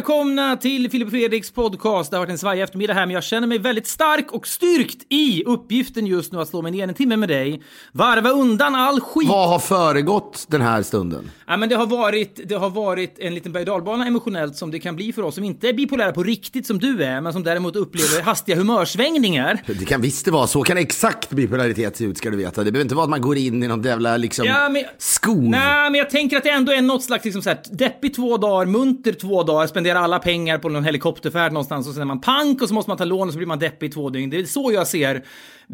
välkomna till Filip och Fredriks podcast. Det har varit en svajig eftermiddag här, men jag känner mig väldigt stark och styrkt i uppgiften just nu att slå mig ner en timme med dig. Varva undan all skit. Vad har föregått den här stunden? Ja, men det, har varit, det har varit en liten berg emotionellt som det kan bli för oss som inte är bipolära på riktigt som du är, men som däremot upplever hastiga humörsvängningar. Det kan visst det vara, så kan exakt bipolaritet se ut ska du veta. Det behöver inte vara att man går in i någon jävla liksom Ja, men- skov. Nej, men jag tänker att det ändå är något slags liksom så här, deppig två dagar, munter två dagar, spenderar alla pengar på någon helikopterfärd någonstans och sen är man pank och så måste man ta lån och så blir man deppig i två dygn. Det är så jag ser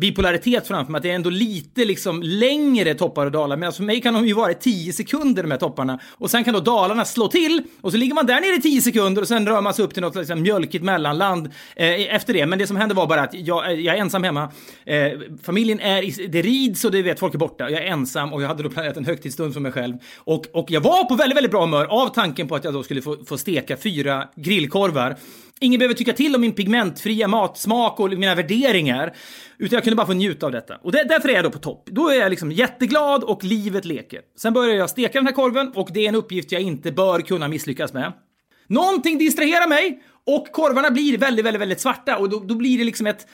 bipolaritet framför mig, att det är ändå lite liksom längre toppar och dalar. medan alltså för mig kan de ju vara i 10 sekunder de här topparna och sen kan då dalarna slå till och så ligger man där nere i 10 sekunder och sen rör man sig upp till något liksom mjölkigt mellanland eh, efter det. Men det som hände var bara att jag, eh, jag är ensam hemma. Eh, familjen är i, det rids och det vet folk är borta. Jag är ensam och jag hade då planerat en högtidsstund för mig själv. Och, och jag var på väldigt, väldigt bra humör av tanken på att jag då skulle få, få steka fyra grillkorvar. Ingen behöver tycka till om min pigmentfria matsmak och mina värderingar. Utan jag kunde bara få njuta av detta. Och det, därför är jag då på topp. Då är jag liksom jätteglad och livet leker. Sen börjar jag steka den här korven och det är en uppgift jag inte bör kunna misslyckas med. Någonting distraherar mig och korvarna blir väldigt, väldigt, väldigt svarta och då, då blir det liksom ett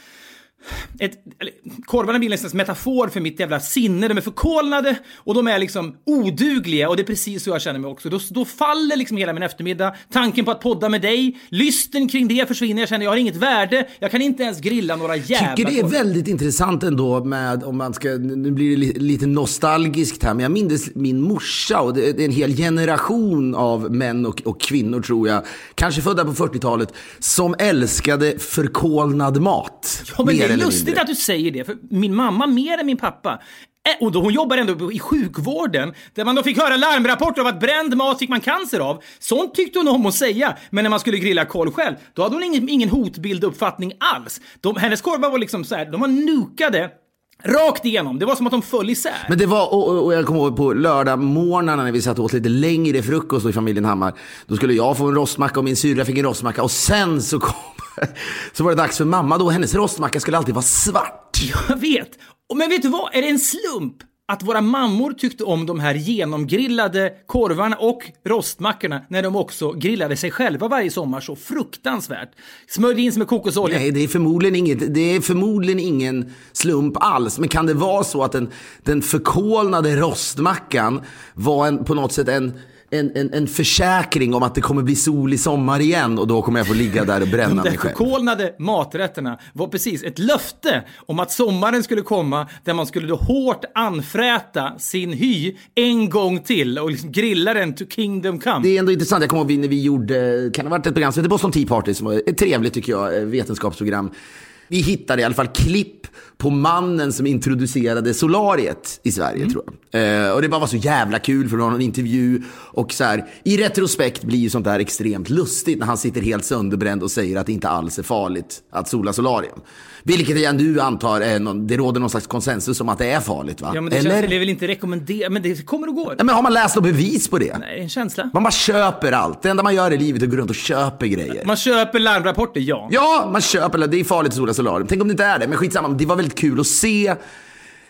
ett, eller, korvarna blir nästan en metafor för mitt jävla sinne. De är förkolnade och de är liksom odugliga och det är precis så jag känner mig också. Då, då faller liksom hela min eftermiddag. Tanken på att podda med dig, lysten kring det försvinner. Jag känner jag har inget värde. Jag kan inte ens grilla några jävla tycker det är korvar. väldigt intressant ändå med, om man ska, nu blir det li- lite nostalgiskt här, men jag minns min morsa och det, är en hel generation av män och, och kvinnor tror jag, kanske födda på 40-talet, som älskade förkolnad mat. Ja, det är lustigt mindre. att du säger det, för min mamma mer än min pappa eh, och då hon jobbar ändå i sjukvården, där man då fick höra larmrapporter av att bränd mat fick man cancer av. Sånt tyckte hon om att säga, men när man skulle grilla korv själv, då hade hon ingen, ingen hotbilduppfattning alls. De, hennes korvar var liksom så här, de var nukade rakt igenom. Det var som att de föll isär. Men det var, och, och- jag kommer ihåg på lördag när vi satt och åt lite längre frukost i familjen Hammar. Då skulle jag få en rostmacka och min syrra fick en rostmacka och sen så kom, så var det dags för mamma då. Hennes rostmacka skulle alltid vara svart. Jag vet. Men vet du vad? Är det en slump att våra mammor tyckte om de här genomgrillade korvarna och rostmackorna när de också grillade sig själva varje sommar så fruktansvärt? Smörjde in sig med kokosolja. Nej, det är förmodligen inget, det är förmodligen ingen slump alls. Men kan det vara så att den, den förkolnade rostmackan var en, på något sätt en, en, en, en försäkring om att det kommer bli sol i sommar igen och då kommer jag få ligga där och bränna De mig själv. förkolnade maträtterna var precis ett löfte om att sommaren skulle komma där man skulle då hårt anfräta sin hy en gång till och liksom grilla den to kingdom come. Det är ändå intressant. Jag kommer ihåg när vi gjorde, kan det ha varit ett program som heter Boston Tea Party som var ett trevligt tycker jag, eh, vetenskapsprogram. Vi hittade i alla fall klipp på mannen som introducerade solariet i Sverige tror jag. Eh, och det bara var så jävla kul för det var någon intervju och så här, i retrospekt blir ju sånt där extremt lustigt när han sitter helt sönderbränd och säger att det inte alls är farligt att sola solarium. Vilket jag nu antar är någon, det råder någon slags konsensus om att det är farligt va? Ja, men det, Eller? känns, det är väl inte rekommenderat, men det kommer och går. Ja, men har man läst något bevis på det? Nej, en känsla. Man bara köper allt. Det enda man gör i livet är att gå runt och köper grejer. Man köper larmrapporter, ja. Ja, man köper, det är farligt att sola solarium. Tänk om det inte är det, men skitsamma. Det var väldigt kul att se.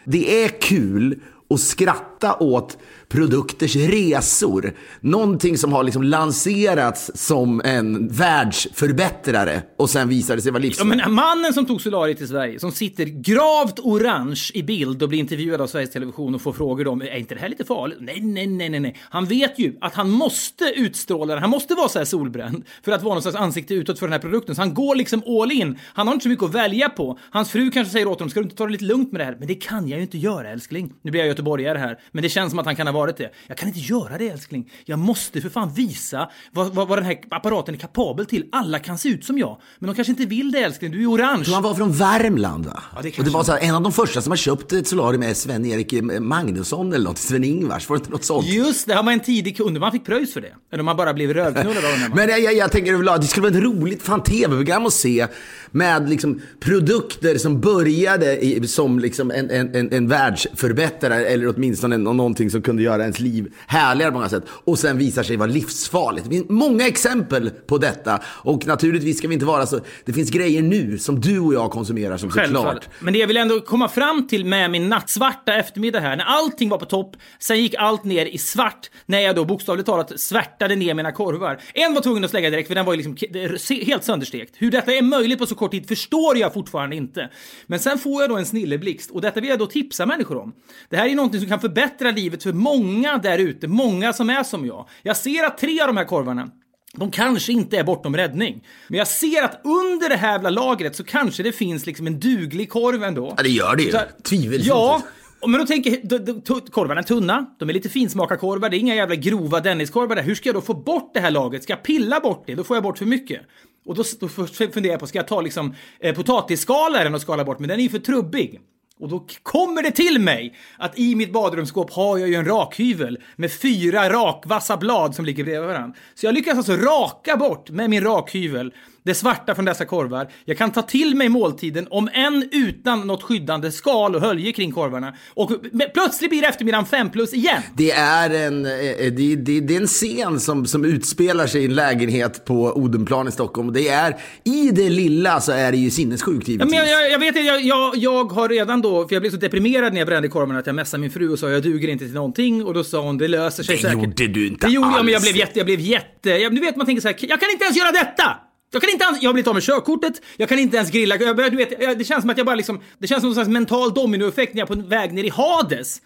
Det är kul att skratta åt produkters resor. Någonting som har liksom lanserats som en världsförbättrare och sen visade sig vara Ja, livsfarligt. men mannen som tog solariet till Sverige, som sitter gravt orange i bild och blir intervjuad av Sveriges Television och får frågor om är inte det här lite farligt? Nej, nej, nej, nej, nej. Han vet ju att han måste utstråla han måste vara så här solbränd för att vara någon slags ansikte utåt för den här produkten. Så han går liksom all in. Han har inte så mycket att välja på. Hans fru kanske säger åt honom, ska du inte ta det lite lugnt med det här? Men det kan jag ju inte göra älskling. Nu blir jag göteborgare här, men det känns som att han kan ha varit det. Jag kan inte göra det älskling. Jag måste för fan visa vad, vad, vad den här apparaten är kapabel till. Alla kan se ut som jag, men de kanske inte vill det älskling. Du är orange. Han var från Värmland va? Ja, det och det var så här, en av de första som har köpt ett solarium är Sven-Erik Magnusson eller något, Sven-Ingvars, var det inte något sånt? Just det, han var en tidig kund. Man fick pröjs för det. Eller om man bara blev rövknullad av här Men jag, jag, jag tänker överlag, det skulle vara ett roligt fan tv-program att se med liksom produkter som började i, som liksom en, en, en, en världsförbättrare eller åtminstone och någonting som kunde göra ens liv härligare på många sätt och sen visar sig vara livsfarligt. Det finns många exempel på detta och naturligtvis ska vi inte vara så, det finns grejer nu som du och jag konsumerar som såklart Men det jag vill ändå komma fram till med min nattsvarta eftermiddag här, när allting var på topp, sen gick allt ner i svart, när jag då bokstavligt talat svärtade ner mina korvar. En var tvungen att slänga direkt, för den var ju liksom helt sönderstekt. Hur detta är möjligt på så kort tid förstår jag fortfarande inte. Men sen får jag då en snilleblixt, och detta vill jag då tipsa människor om. Det här är någonting som kan förbättra livet för många där ute, många som är som jag. Jag ser att tre av de här korvarna de kanske inte är bortom räddning. Men jag ser att under det här jävla lagret så kanske det finns liksom en duglig korv ändå. Ja, det gör det ju. Tvivelsutan. Ja, men då tänker då- då- korvarna är tunna, de är lite finsmakarkorvar, det är inga jävla grova Denniskorvar där. Hur ska jag då få bort det här lagret? Ska jag pilla bort det? Då får jag bort för mycket. Och då, då funderar jag på, ska jag ta liksom eh, potatisskalaren och skala bort? Men den är ju för trubbig. Och då kommer det till mig att i mitt badrumsskåp har jag ju en rakhyvel med fyra rakvassa blad som ligger bredvid varandra. Så jag lyckas alltså raka bort med min rakhyvel det svarta från dessa korvar. Jag kan ta till mig måltiden, om än utan något skyddande skal och hölje kring korvarna. Och plötsligt blir eftermiddagen fem plus igen. Det är en, eh, det, det, det är en scen som, som utspelar sig i en lägenhet på Odenplan i Stockholm. Det är, I det lilla så är det ju sinnessjukt Ja, givetvis. men jag, jag, jag vet jag, jag, jag har redan då, för jag blev så deprimerad när jag brände korvarna att jag messade min fru och sa jag duger inte till någonting och då sa hon det löser sig Det säkert. gjorde du inte Det gjorde jag, men jag alls. blev jätte, jag blev jätte, jag, du vet man tänker så här, jag kan inte ens göra detta! Jag kan inte ens, jag har blivit av med körkortet, jag kan inte ens grilla, jag, börjar- du vet, jag- det känns som att jag bara liksom, det känns som en slags mental dominoeffekt när jag är på väg ner i Hades.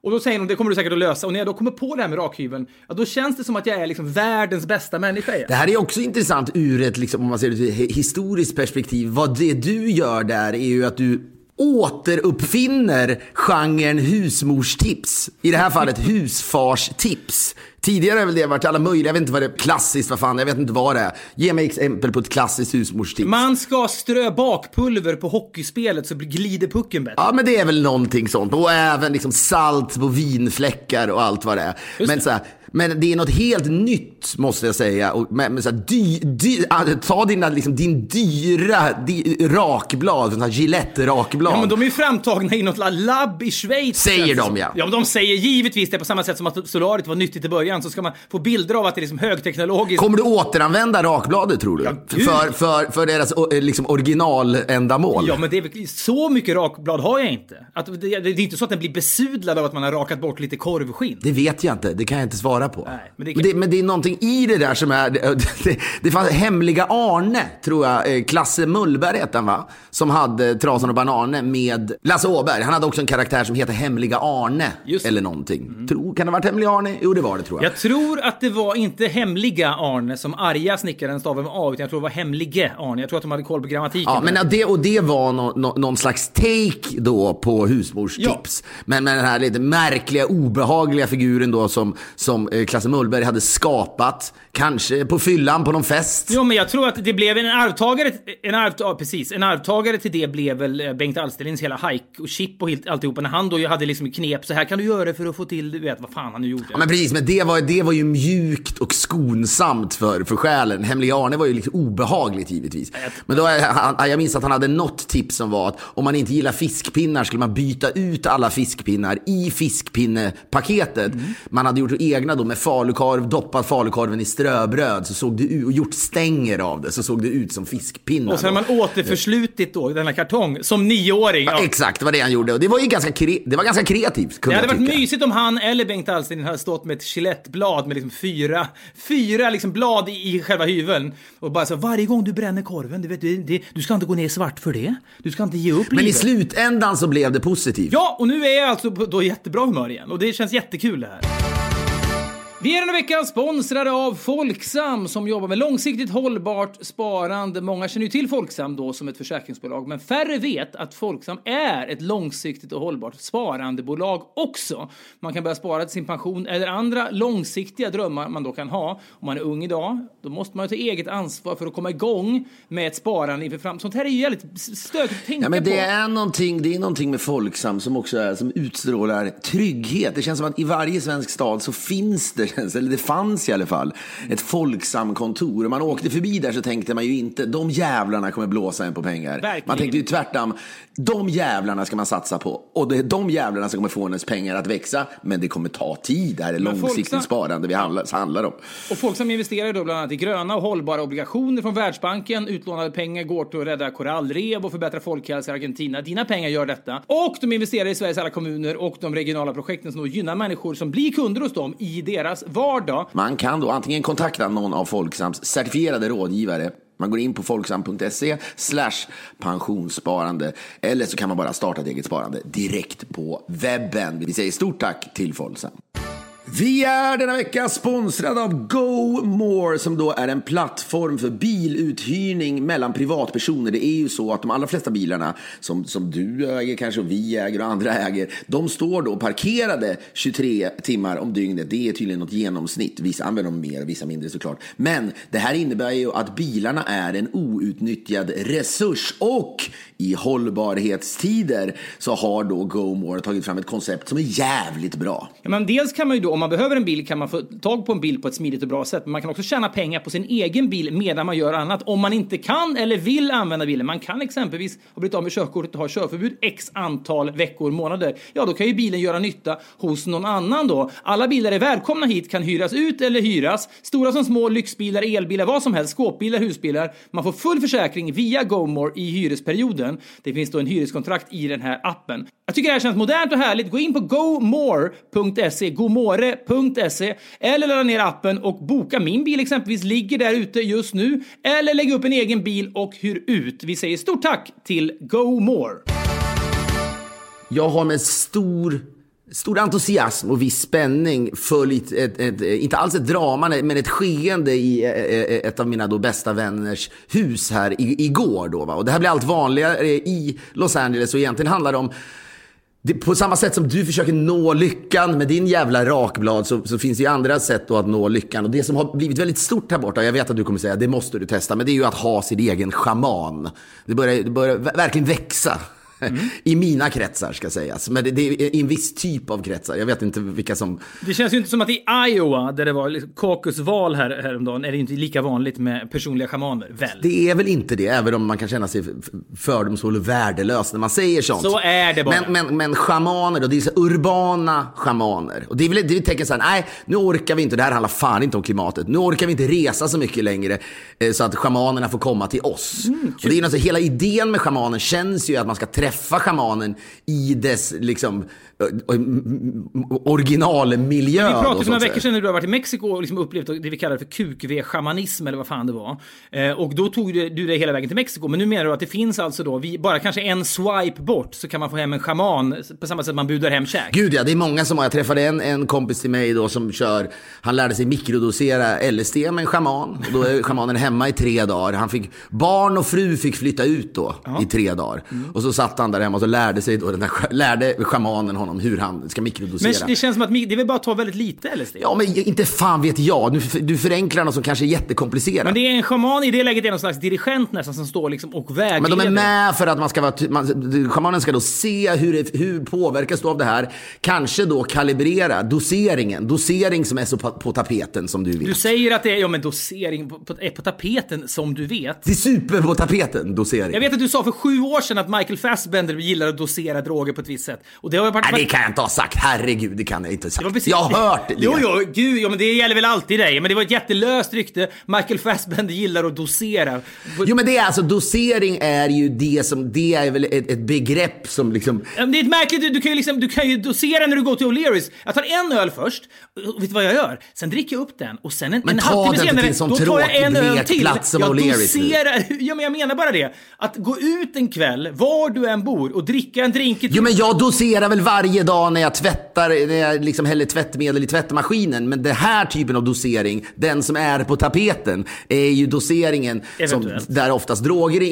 Och då säger hon, det kommer du säkert att lösa. Och när jag då kommer på det här med rakhyveln, ja, då känns det som att jag är liksom världens bästa människa igen. Det här är också intressant ur ett, liksom, om man ser det ur ett historiskt perspektiv. Vad det du gör där är ju att du återuppfinner genren husmorstips. I det här fallet husfarstips. Tidigare har väl det varit alla möjliga, jag vet inte vad det är, klassiskt, vad fan, jag vet inte vad det är. Ge mig exempel på ett klassiskt husmorstips. Man ska strö bakpulver på hockeyspelet så glider pucken bättre. Ja, men det är väl någonting sånt. Och även liksom salt på vinfläckar och allt vad det är. Men, så här, men det är något helt nytt, måste jag säga. Och, men, men så här, dy, dy, ah, ta dina, liksom, din dyra di, rakblad, sån här Gillette-rakblad. Ja, men de är ju framtagna i något labb i Schweiz. Säger de, ja. Ja, men de säger givetvis det på samma sätt som att solariet var nyttigt i början så ska man få bilder av att det är liksom högteknologiskt. Kommer du återanvända rakbladet, tror du? gud. för, för, för deras eh, liksom, originaländamål? Ja, men det är väl, så mycket rakblad har jag inte. Att det, det är inte så att den blir besudlad av att man har rakat bort lite korvskinn. Det vet jag inte, det kan jag inte svara på. Nej, men det men, kan- det, men det är någonting i det där som är... Det, det, fanns Hemliga Arne, tror jag, eh, Klasse Mullberg hette han va? Som hade Trasan och Bananer med Lasse Åberg. Han hade också en karaktär som heter Hemliga Arne. Just. Eller någonting. Tror, kan det ha varit Hemliga Arne? Jo, det var det tror jag. Jag tror att det var inte hemliga Arne som arga snickaren stavade med A, utan jag tror det var hemlige Arne. Jag tror att de hade koll på grammatiken. Ja, men ja, det, och det var nå, nå, någon slags take då på husmorstips. Men med den här lite märkliga, obehagliga figuren då som, som eh, Klasse Mullberg hade skapat. Kanske på fyllan på någon fest. Jo, men jag tror att det blev en arvtagare, en arv, ja, precis, en arvtagare till det blev väl eh, Bengt Alsterlinds hela hike och chip och helt, alltihopa. När han då hade liksom knep, så här kan du göra för att få till, du vet vad fan han nu gjorde. Ja, men precis, men det var, det var ju mjukt och skonsamt för, för själen. Hemliga Arne var ju liksom obehagligt givetvis. Men då, är han, jag minns att han hade något tips som var att om man inte gillar fiskpinnar skulle man byta ut alla fiskpinnar i fiskpinnepaketet. Man hade gjort egna då med falukorv, doppat falukorven i ströbröd så såg det ut, och gjort stänger av det så såg det ut som fiskpinnar. och sen har man återförslutit då denna kartong som nioåring. Ja, Ja. exakt, det var det han gjorde. Och det var ju ganska, kre, det var ganska kreativt, Det kunde hade jag varit tycka. mysigt om han eller Bengt Alsterlind hade stått med ett Gillette-blad med liksom fyra, fyra liksom blad i, i själva hyveln. Och bara så varje gång du bränner korven, du vet, det, det, du ska inte gå ner svart för det. Du ska inte ge upp Men i livet. slutändan så blev det positivt. Ja, och nu är jag alltså på då jättebra humör igen. Och det känns jättekul det här. Vi är denna vecka sponsrade av Folksam som jobbar med långsiktigt hållbart sparande. Många känner ju till Folksam då som ett försäkringsbolag, men färre vet att Folksam är ett långsiktigt och hållbart sparandebolag också. Man kan börja spara till sin pension eller andra långsiktiga drömmar man då kan ha. Om man är ung idag, då måste man ju ta eget ansvar för att komma igång med ett sparande inför framtiden. Sånt här är ju jävligt stökigt att tänka Ja, men det på. är, någonting, det är någonting med Folksam som också är, som utstrålar trygghet. Det känns som att i varje svensk stad så finns det, eller det fanns i alla fall, ett Folksam-kontor. Om man åkte förbi där så tänkte man ju inte, de jävlarna kommer blåsa en på pengar. Verkligen. Man tänkte ju tvärtom, de jävlarna ska man satsa på. Och det är de jävlarna som kommer få ens pengar att växa. Men det kommer ta tid. Det här är långsiktigt Folksam- sparande vi handlar, handlar om. Och Folksam investerar då bland annat i gröna och hållbara obligationer från Världsbanken. Utlånade pengar går till att rädda korallrev och förbättra folkhälsan i Argentina. Dina pengar gör detta. Och de investerar i Sveriges alla kommuner och de regionala projekten som då gynnar människor som blir kunder hos dem i deras vardag. Man kan då antingen kontakta någon av Folksams certifierade rådgivare. Man går in på folksam.se slash pensionssparande. Eller så kan man bara starta ett eget sparande direkt på webben. Vi säger stort tack till Folksam. Vi är denna vecka sponsrade av GoMore som då är en plattform för biluthyrning mellan privatpersoner. Det är ju så att de allra flesta bilarna som, som du äger kanske och vi äger och andra äger, de står då parkerade 23 timmar om dygnet. Det är tydligen något genomsnitt. Vissa använder dem mer, vissa mindre såklart. Men det här innebär ju att bilarna är en outnyttjad resurs och i hållbarhetstider så har då GoMore tagit fram ett koncept som är jävligt bra. Ja, men dels kan man ju då, om man behöver en bil kan man få tag på en bil på ett smidigt och bra sätt. Men man kan också tjäna pengar på sin egen bil medan man gör annat. Om man inte kan eller vill använda bilen. Man kan exempelvis ha blivit av med körkortet och ha körförbud x antal veckor, månader. Ja, då kan ju bilen göra nytta hos någon annan då. Alla bilar är välkomna hit, kan hyras ut eller hyras. Stora som små, lyxbilar, elbilar, vad som helst, skåpbilar, husbilar. Man får full försäkring via GoMore i hyresperioden. Det finns då en hyreskontrakt i den här appen. Jag tycker det här känns modernt och härligt. Gå in på gomore.se, gomore.se eller ladda ner appen och boka min bil exempelvis, ligger där ute just nu. Eller lägg upp en egen bil och hyr ut. Vi säger stort tack till GoMore. Jag har med stor, stor entusiasm och viss spänning följt, ett, ett, inte alls ett drama, men ett skeende i eh, eh, eh, ett av mina då bästa vänners hus här igår. Då, va? Och det här blir allt vanligare i Los Angeles och egentligen handlar det om det, på samma sätt som du försöker nå lyckan med din jävla rakblad så, så finns det ju andra sätt då att nå lyckan. Och det som har blivit väldigt stort här borta, jag vet att du kommer säga det måste du testa, men det är ju att ha sin egen schaman. Det börjar, det börjar verkligen växa. I mina kretsar ska sägas. Men det, det är i en viss typ av kretsar. Jag vet inte vilka som... Det känns ju inte som att i Iowa, där det var liksom caucusval här, häromdagen, är det inte lika vanligt med personliga schamaner, väl? Det är väl inte det, även om man kan känna sig fördomsfull och värdelös när man säger sånt. Så är det bara. Men, men, men schamaner då, det är så urbana schamaner. Och det är väl det vi tänker så här, nej, nu orkar vi inte, det här handlar fan inte om klimatet. Nu orkar vi inte resa så mycket längre eh, så att schamanerna får komma till oss. Mm, och det är alltså, hela idén med schamanen känns ju att man ska träffa träffa schamanen i dess liksom eh, originalmiljö. Vi pratade för några veckor sedan när du har varit i Mexiko och liksom upplevt det vi kallar för QV-schamanism eller vad fan det var. Eh, och då tog du, du dig hela vägen till Mexiko. Men nu menar du att det finns alltså då, vi, bara kanske en swipe bort så kan man få hem en schaman på samma sätt man budar hem käk. Gud ja, det är många som har. Jag träffade en, en kompis till mig då som kör, han lärde sig mikrodosera LSD med en schaman. Och då är schamanen hemma i tre dagar. Han fick, barn och fru fick flytta ut då i tre dagar. Och så satt han där hemma och så lärde sig då den där, lärde schamanen honom hur han ska mikrodosera. Men det känns som att det vill bara ta väldigt lite LSD. Ja, men inte fan vet jag. Du, du förenklar något som kanske är jättekomplicerat. Men det är en shaman i det läget är någon slags dirigent nästan som står liksom och vägleder. Men de är med för att man ska vara, man, schamanen ska då se hur, det, hur påverkas du av det här. Kanske då kalibrera doseringen. Dosering som är så på, på tapeten som du vet. Du säger att det är, ja men dosering på, på, är på tapeten som du vet. Det är super på tapeten, dosering. Jag vet att du sa för sju år sedan att Michael Fassbender gillar att dosera droger på ett visst sätt. Och det har varit... Nej, det kan jag inte ha sagt. Herregud, det kan jag inte ha sagt. precis- Jag har hört det. Jo, jo, gud, ja, men det gäller väl alltid dig. Men det var ett jättelöst rykte. Michael Fassbender gillar att dosera. Jo, men det är alltså dosering är ju det som, det är väl ett, ett begrepp som liksom... Det är ett märkligt, du, du, kan ju liksom, du kan ju dosera när du går till O'Learys. Jag tar en öl först, och vet du vad jag gör? Sen dricker jag upp den och sen en, Men en halvtimme till senare, då tar jag en öl till. lekplats som jag doserar, ja men jag menar bara det. Att gå ut en kväll, var du än bor och dricka en drink i Jo men jag doserar väl varje dag när jag tvättar, när jag liksom häller tvättmedel i tvättmaskinen. Men den här typen av dosering, den som är på tapeten, är ju doseringen som, där oftast droger är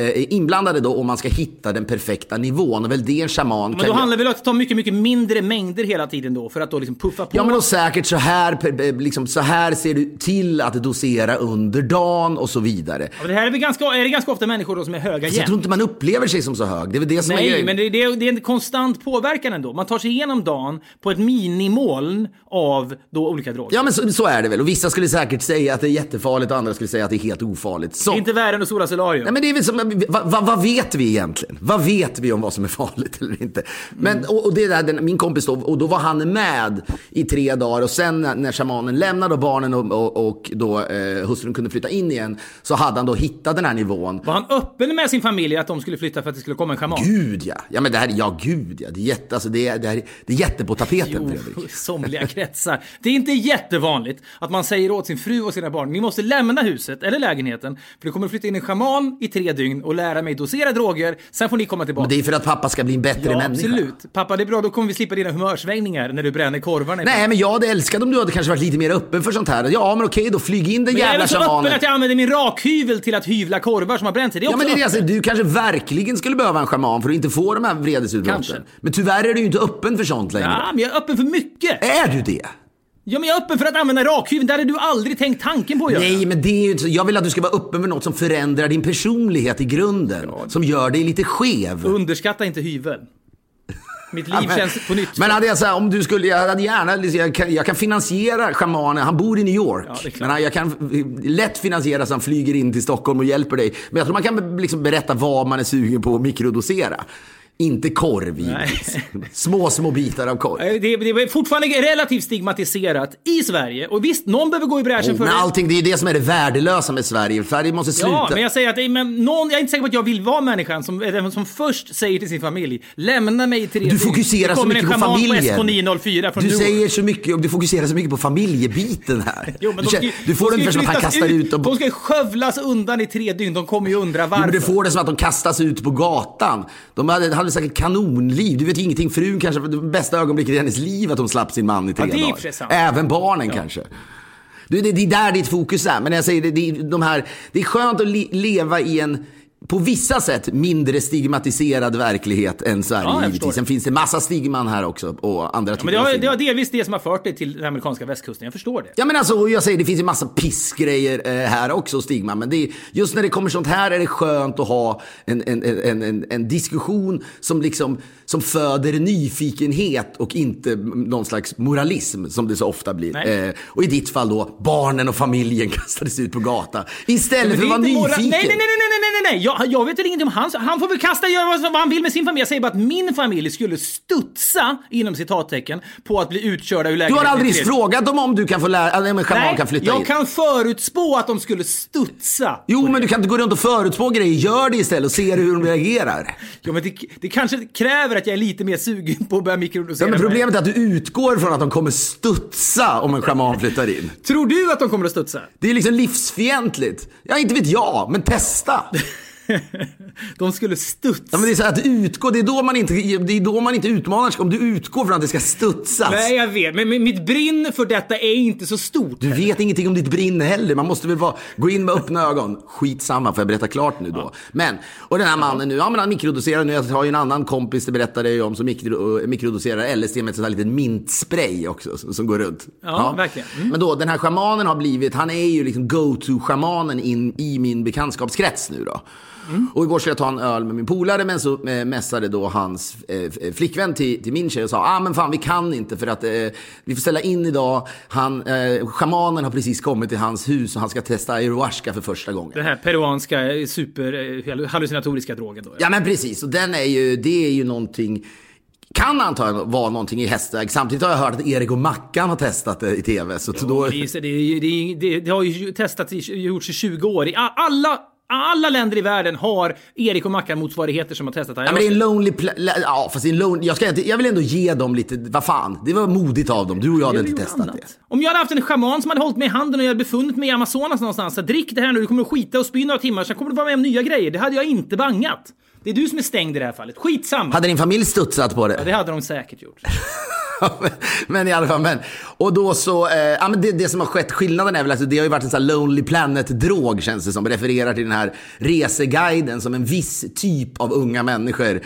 eh, är inblandade då och man ska hitta den perfekta nivån. Och väl det en shaman Men då handlar det väl om att ta mycket, mycket mindre mängder hela tiden då för att då liksom puffa på. Ja men och säkert så här, per- liksom, så här ser du till att dosera under dagen och så vidare. Ja, det här är väl ganska, är det ganska ofta människor då som är höga Så jag tror inte man upplever sig som så hög. Det är väl det som är Nej, grejen. men det, det, är- det är en konstant påverkan ändå. Man tar sig igenom dagen på ett minimoln av då olika droger. Ja men så, så är det väl. Och vissa skulle säkert säga att det är jättefarligt och andra skulle säga att det är helt ofarligt. Så. Det är inte värre än att sola solarium. Nej, men det är väl som, vad, vad, vad vet vi egentligen? Vad vet vi om vad som är farligt eller inte? Men, och, och det där, den, min kompis då, och då var han med i tre dagar och sen när, när shamanen lämnade barnen och, och, och då eh, hustrun kunde flytta in igen så hade han då hittat den här nivån. Var han öppen med sin familj att de skulle flytta för att det skulle komma en schaman? Gud ja! Ja men det här, ja gud ja. Det är jätte, alltså, det är, det är, det är jätte på tapeten Fredrik. Somliga kretsar. Det är inte jättevanligt att man säger åt sin fru och sina barn, ni måste lämna huset eller lägenheten, för det kommer flytta in en schaman i tre dygn och lära mig dosera droger, sen får ni komma tillbaka. Men det är för att pappa ska bli en bättre ja, människa. absolut. Pappa, det är bra, då kommer vi slippa dina humörsvängningar när du bränner korvarna. Nej, men jag hade älskat om du hade kanske varit lite mer öppen för sånt här. Ja, men okej då, flyg in den Men jag är jävla väl så öppen att jag använder min rakhyvel till att hyvla korvar som har bränt sig. Det är Ja, men det är det, alltså, du kanske verkligen skulle behöva en shaman för att inte få de här vredesutbrotten. Men tyvärr är du ju inte öppen för sånt längre. Ja, men jag är öppen för mycket. Är du det? Ja, men jag är öppen för att använda rakhyveln. Det hade du aldrig tänkt tanken på att göra. Nej, men det är ju inte så. Jag vill att du ska vara öppen för något som förändrar din personlighet i grunden. Som gör dig lite skev. Underskatta inte hyveln. Mitt liv Ja, men- känns på nytt. Men hade jag så här, om du skulle, jag hade gärna, liksom, jag kan, jag kan finansiera shamanen, han bor i New York. Ja, är men jag kan lätt finansiera så han flyger in till Stockholm och hjälper dig. Men jag tror man kan liksom berätta vad man är sugen på att mikrodosera. Inte korv givetvis. Små, små bitar av korv. Det, det är fortfarande relativt stigmatiserat i Sverige. Och visst, någon behöver gå i bräschen för Men det. allting, det är ju det som är det värdelösa med Sverige. Sverige måste sluta. Ja, men jag säger att men någon, jag är inte säker på att jag vill vara människan som, som först säger till sin familj Lämna mig till Du fokuserar så mycket på familjen. På SK904 från Du säger så mycket, du fokuserar så mycket på familjebiten här. Jo, men du, de du får de det ungefär som att han kastar ut dem. De ska ju skövlas undan i tre dygn. De kommer ju undra varför. Men du får det som att de kastas ut på gatan. De hade, hade säkert kanonliv. Du vet ju ingenting. Frun kanske, det bästa ögonblicket i hennes liv att hon slapp sin man i tre Ja, dagar. Även barnen kanske. Du, det, det är där ditt fokus är. Men jag säger det, det, de här, det är skönt att le, leva i en på vissa sätt mindre stigmatiserad verklighet än Sverige Ja, givetvis. Sen finns det massa stigman här också och andra typer Men det av har, stigman. det har delvis det som har fört dig till den amerikanska västkusten. Jag förstår det. Ja men alltså, jag säger det finns ju massa pissgrejer eh, här också, Stigma. Men det är, just när det kommer sånt här är det skönt att ha en, en, en, en, en diskussion som, liksom, som föder nyfikenhet och inte någon slags moralism som det så ofta blir. Eh, och i ditt fall då, barnen och familjen kastades ut på gatan. Istället för att vara nyfiken. Nej, nej, nej, nej, nej, nej, nej. Jag, jag vet väl ingenting om hans. Han får väl kasta göra vad, han vill med sin familj. Jag säger bara att min familj skulle studsa, inom citattecken, på att bli utkörda ur Du lägenheten. har aldrig frågat dem om du kan få lära, eller om en schaman Nej, kan flytta jag in? kan förutspå att de skulle studsa. Jo, men du kan inte gå runt och förutspå grejer. Gör det istället och se hur de reagerar. Ja, men det, det kanske kräver att jag är lite mer sugen på att börja mikrodosera Ja, men problemet är att du utgår från att de kommer studsa om en schaman flyttar in. Tror du att de kommer att studsa? Det är liksom livsfientligt. Ja, inte vet jag, men testa. De skulle studsa. Ja, men det är så att utgå, det är då man inte, det är då man inte utmanar sig. Om du utgår från att det ska studsas. Nej, jag vet. Men, mitt brinn för detta är inte så stort. Du vet ingenting om ditt brinn heller. Man måste väl vara, gå in med öppna ögon. Skitsamma, får jag berätta klart nu då. Men, och den här mannen nu, ja men han mikrodoserar nu. Jag har ju en annan kompis, det berättade jag ju om, som mikro, eh, mikrodoserar LSD med ett sånt här litet mintspray också, som, som går runt. Ja, verkligen. Mm. Men då, den här shamanen har blivit, han är ju liksom go-to-shamanen in i min bekantskapskrets nu då. Mm. Och igår skulle jag ta en öl med min polare, men så eh, messade då hans eh, flickvän till, till min tjej och sa, ah men fan vi kan inte för att eh, vi får ställa in idag. Han, eh, shamanen har precis kommit till hans hus och han ska testa ayahuasca för första gången. Den här peruanska eh, superhallucinatoriska drogen då. Ja men precis, och den är ju, det är ju någonting kan antagligen vara någonting i hästväg. Samtidigt har jag hört att Erik och Mackan har testat det i tv. Så då... Det, det, det, det, har ju testats, i, gjorts i 20 år. I alla, alla länder i världen har Erik och Mackan motsvarigheter som har testat här. Ja, men det är en lonely pla- Ja, fast en lonely... Jag, ska inte... jag vill ändå ge dem lite... Vad fan, det var modigt av dem. Du och jag hade inte testat annat. det. Om jag hade haft en schaman som hade hållit mig i handen och jag hade befunnit mig i Amazonas någonstans. Så drick det här nu, du kommer att skita och spy några timmar, sen kommer du vara med om nya grejer. Det hade jag inte bangat. Det är du som är stängd i det här fallet. Skitsamma. Hade din familj studsat på det? Ja, det hade de säkert gjort. men i alla fall, men. Och då så, eh, ja, men det, det som har skett, skillnaden är väl att det har ju varit en sån här Lonely Planet-drog känns det som. Refererar till den här reseguiden som en viss typ av unga människor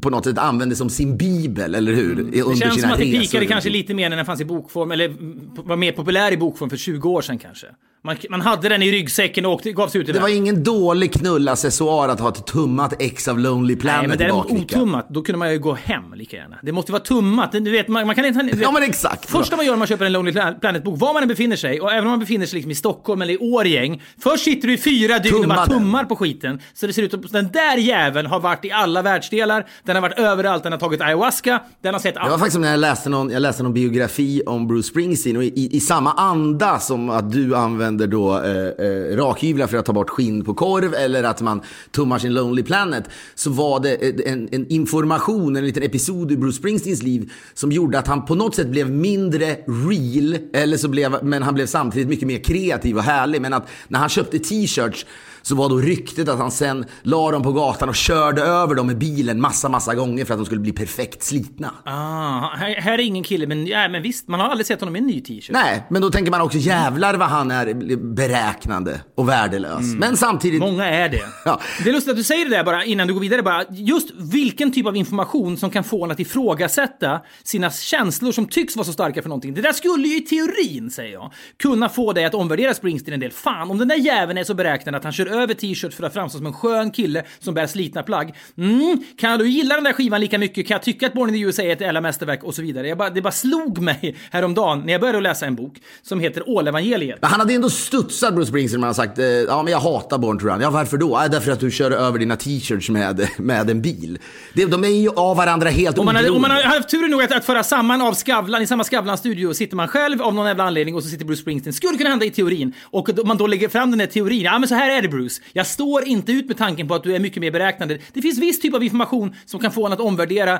på något sätt använder som sin bibel, eller hur? Mm. Det känns som att det pikade kanske lite mer när den fanns i bokform, eller var mer populär i bokform för 20 år sedan kanske. Man, man hade den i ryggsäcken och åkte, gav sig ut i Det var ingen dålig knullaccessoar att ha ett tummat ex av Lonely Planet Nej, men det är bakfickan. otummat, då kunde man ju gå hem lika gärna. Det måste vara tummat. Du vet, man, man kan inte... vet, Ja men exakt. Första man gör när man köper en Lonely Planet-bok, var man än befinner sig, och även om man befinner sig liksom i Stockholm eller i Årgäng, först sitter du i fyra dygn och bara Tummar på skiten. Så det ser ut som den där jäveln har varit i alla världsdelar, den har varit överallt, den har tagit ayahuasca, den har sett Det var allt. faktiskt som när jag läste någon, jag läste någon biografi om Bruce Springsteen och i, i, i samma anda som att du använder använder då eh, eh, rakhyvlar för att ta bort skinn på korv eller att man tummar sin Lonely Planet så var det eh, en, en information, en liten episod ur Bruce Springsteens liv som gjorde att han på något sätt blev mindre real, eller så blev, men han blev samtidigt mycket mer kreativ och härlig. Men att när han köpte t-shirts så var då ryktet att han sen la dem på gatan och körde över dem med bilen massa, massa gånger för att de skulle bli perfekt slitna. Ah, här, här är ingen kille, men, ja, men visst, man har aldrig sett honom i en ny t-shirt. Nej, men då tänker man också jävlar vad han är beräknande och värdelös. Men samtidigt... Många är det. Ja. Det är lustigt att du säger det där bara innan du går vidare. Bara, just vilken typ av information som kan få en att ifrågasätta sina känslor som tycks vara så starka för någonting. Det där skulle ju i teorin, säger jag, kunna få dig att omvärdera Springsteen en del. Fan, om den där jäveln är så beräknande att han kör över t-shirt för att framstå som en skön kille som bär slitna plagg. Mm, kan du gilla den där skivan lika mycket? Kan jag tycka att Born in the USA är ett jävla mästerverk? Och så vidare. Jag bara, det bara slog mig häromdagen när jag började läsa en bok som heter Ålevangeliet. Men han hade ändå studsat Bruce Springsteen när han sagt eh, ja men jag hatar Born to Run. Ja varför då? Ja, därför att du kör över dina t-shirts med, med en bil. Det, de är ju av varandra helt Om man, hade, om man har haft turen nog att, att föra samman av Skavlan, i samma Skavlan-studio sitter man själv av någon jävla anledning och så sitter Bruce Springsteen. Skulle kunna hända i teorin. Och då, man då lägger fram den här teorin. Ja men så här är det Bruce. Jag står inte ut med tanken på att du är mycket mer beräknande. Det finns viss typ av information som kan få en att omvärdera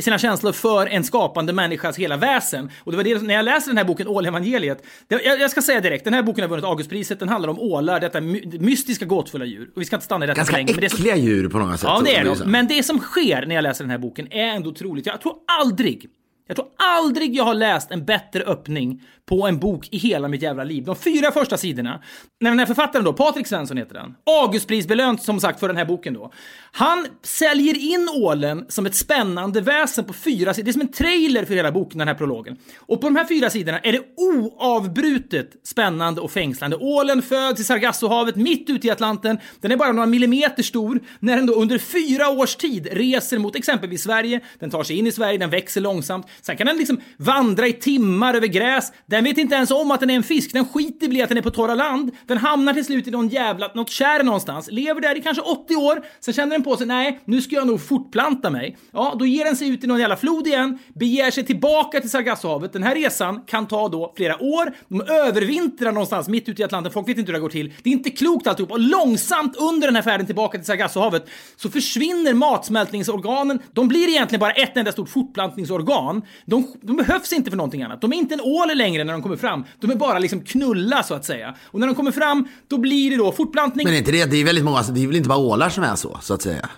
sina känslor för en skapande människas hela väsen. Och det var det, när jag läste den här boken, Ålevangeliet. Det, jag, jag ska säga direkt, den här boken har vunnit Augustpriset. Den handlar om ålar, detta my, mystiska gåtfulla djur. Och vi ska inte stanna i detta Ganska länge. men det är så- äckliga djur på något sätt. Ja, det är så. de. Men det som sker när jag läser den här boken är ändå otroligt. Jag tror aldrig, jag tror aldrig jag har läst en bättre öppning på en bok i hela mitt jävla liv. De fyra första sidorna, när den här författaren då, Patrik Svensson heter den, Augustprisbelönt som sagt för den här boken då. Han säljer in ålen som ett spännande väsen på fyra sidor. Det är som en trailer för hela boken, den här prologen. Och på de här fyra sidorna är det oavbrutet spännande och fängslande. Ålen föds i Sargassohavet mitt ute i Atlanten. Den är bara några millimeter stor när den då under fyra års tid reser mot exempelvis Sverige. Den tar sig in i Sverige, den växer långsamt. Sen kan den liksom vandra i timmar över gräs. Den vet inte ens om att den är en fisk. Den skiter i att den är på torra land. Den hamnar till slut i någon jävla, något kärr någonstans. Lever där i kanske 80 år. Sen känner den på sig, nej, nu ska jag nog fortplanta mig. Ja, då ger den sig ut i någon jävla flod igen, beger sig tillbaka till Sargassohavet. Den här resan kan ta då flera år. De övervintrar någonstans mitt ute i Atlanten. Folk vet inte hur det går till. Det är inte klokt alltihop. Och långsamt under den här färden tillbaka till Sargassohavet så försvinner matsmältningsorganen. De blir egentligen bara ett enda stort fortplantningsorgan. De, de behövs inte för någonting annat. De är inte en ål längre när de kommer fram. De är bara liksom knulla så att säga. Och när de kommer fram, då blir det då fortplantning. Men är inte det, det är väldigt många, det är väl inte bara ålar som är så, så att säga.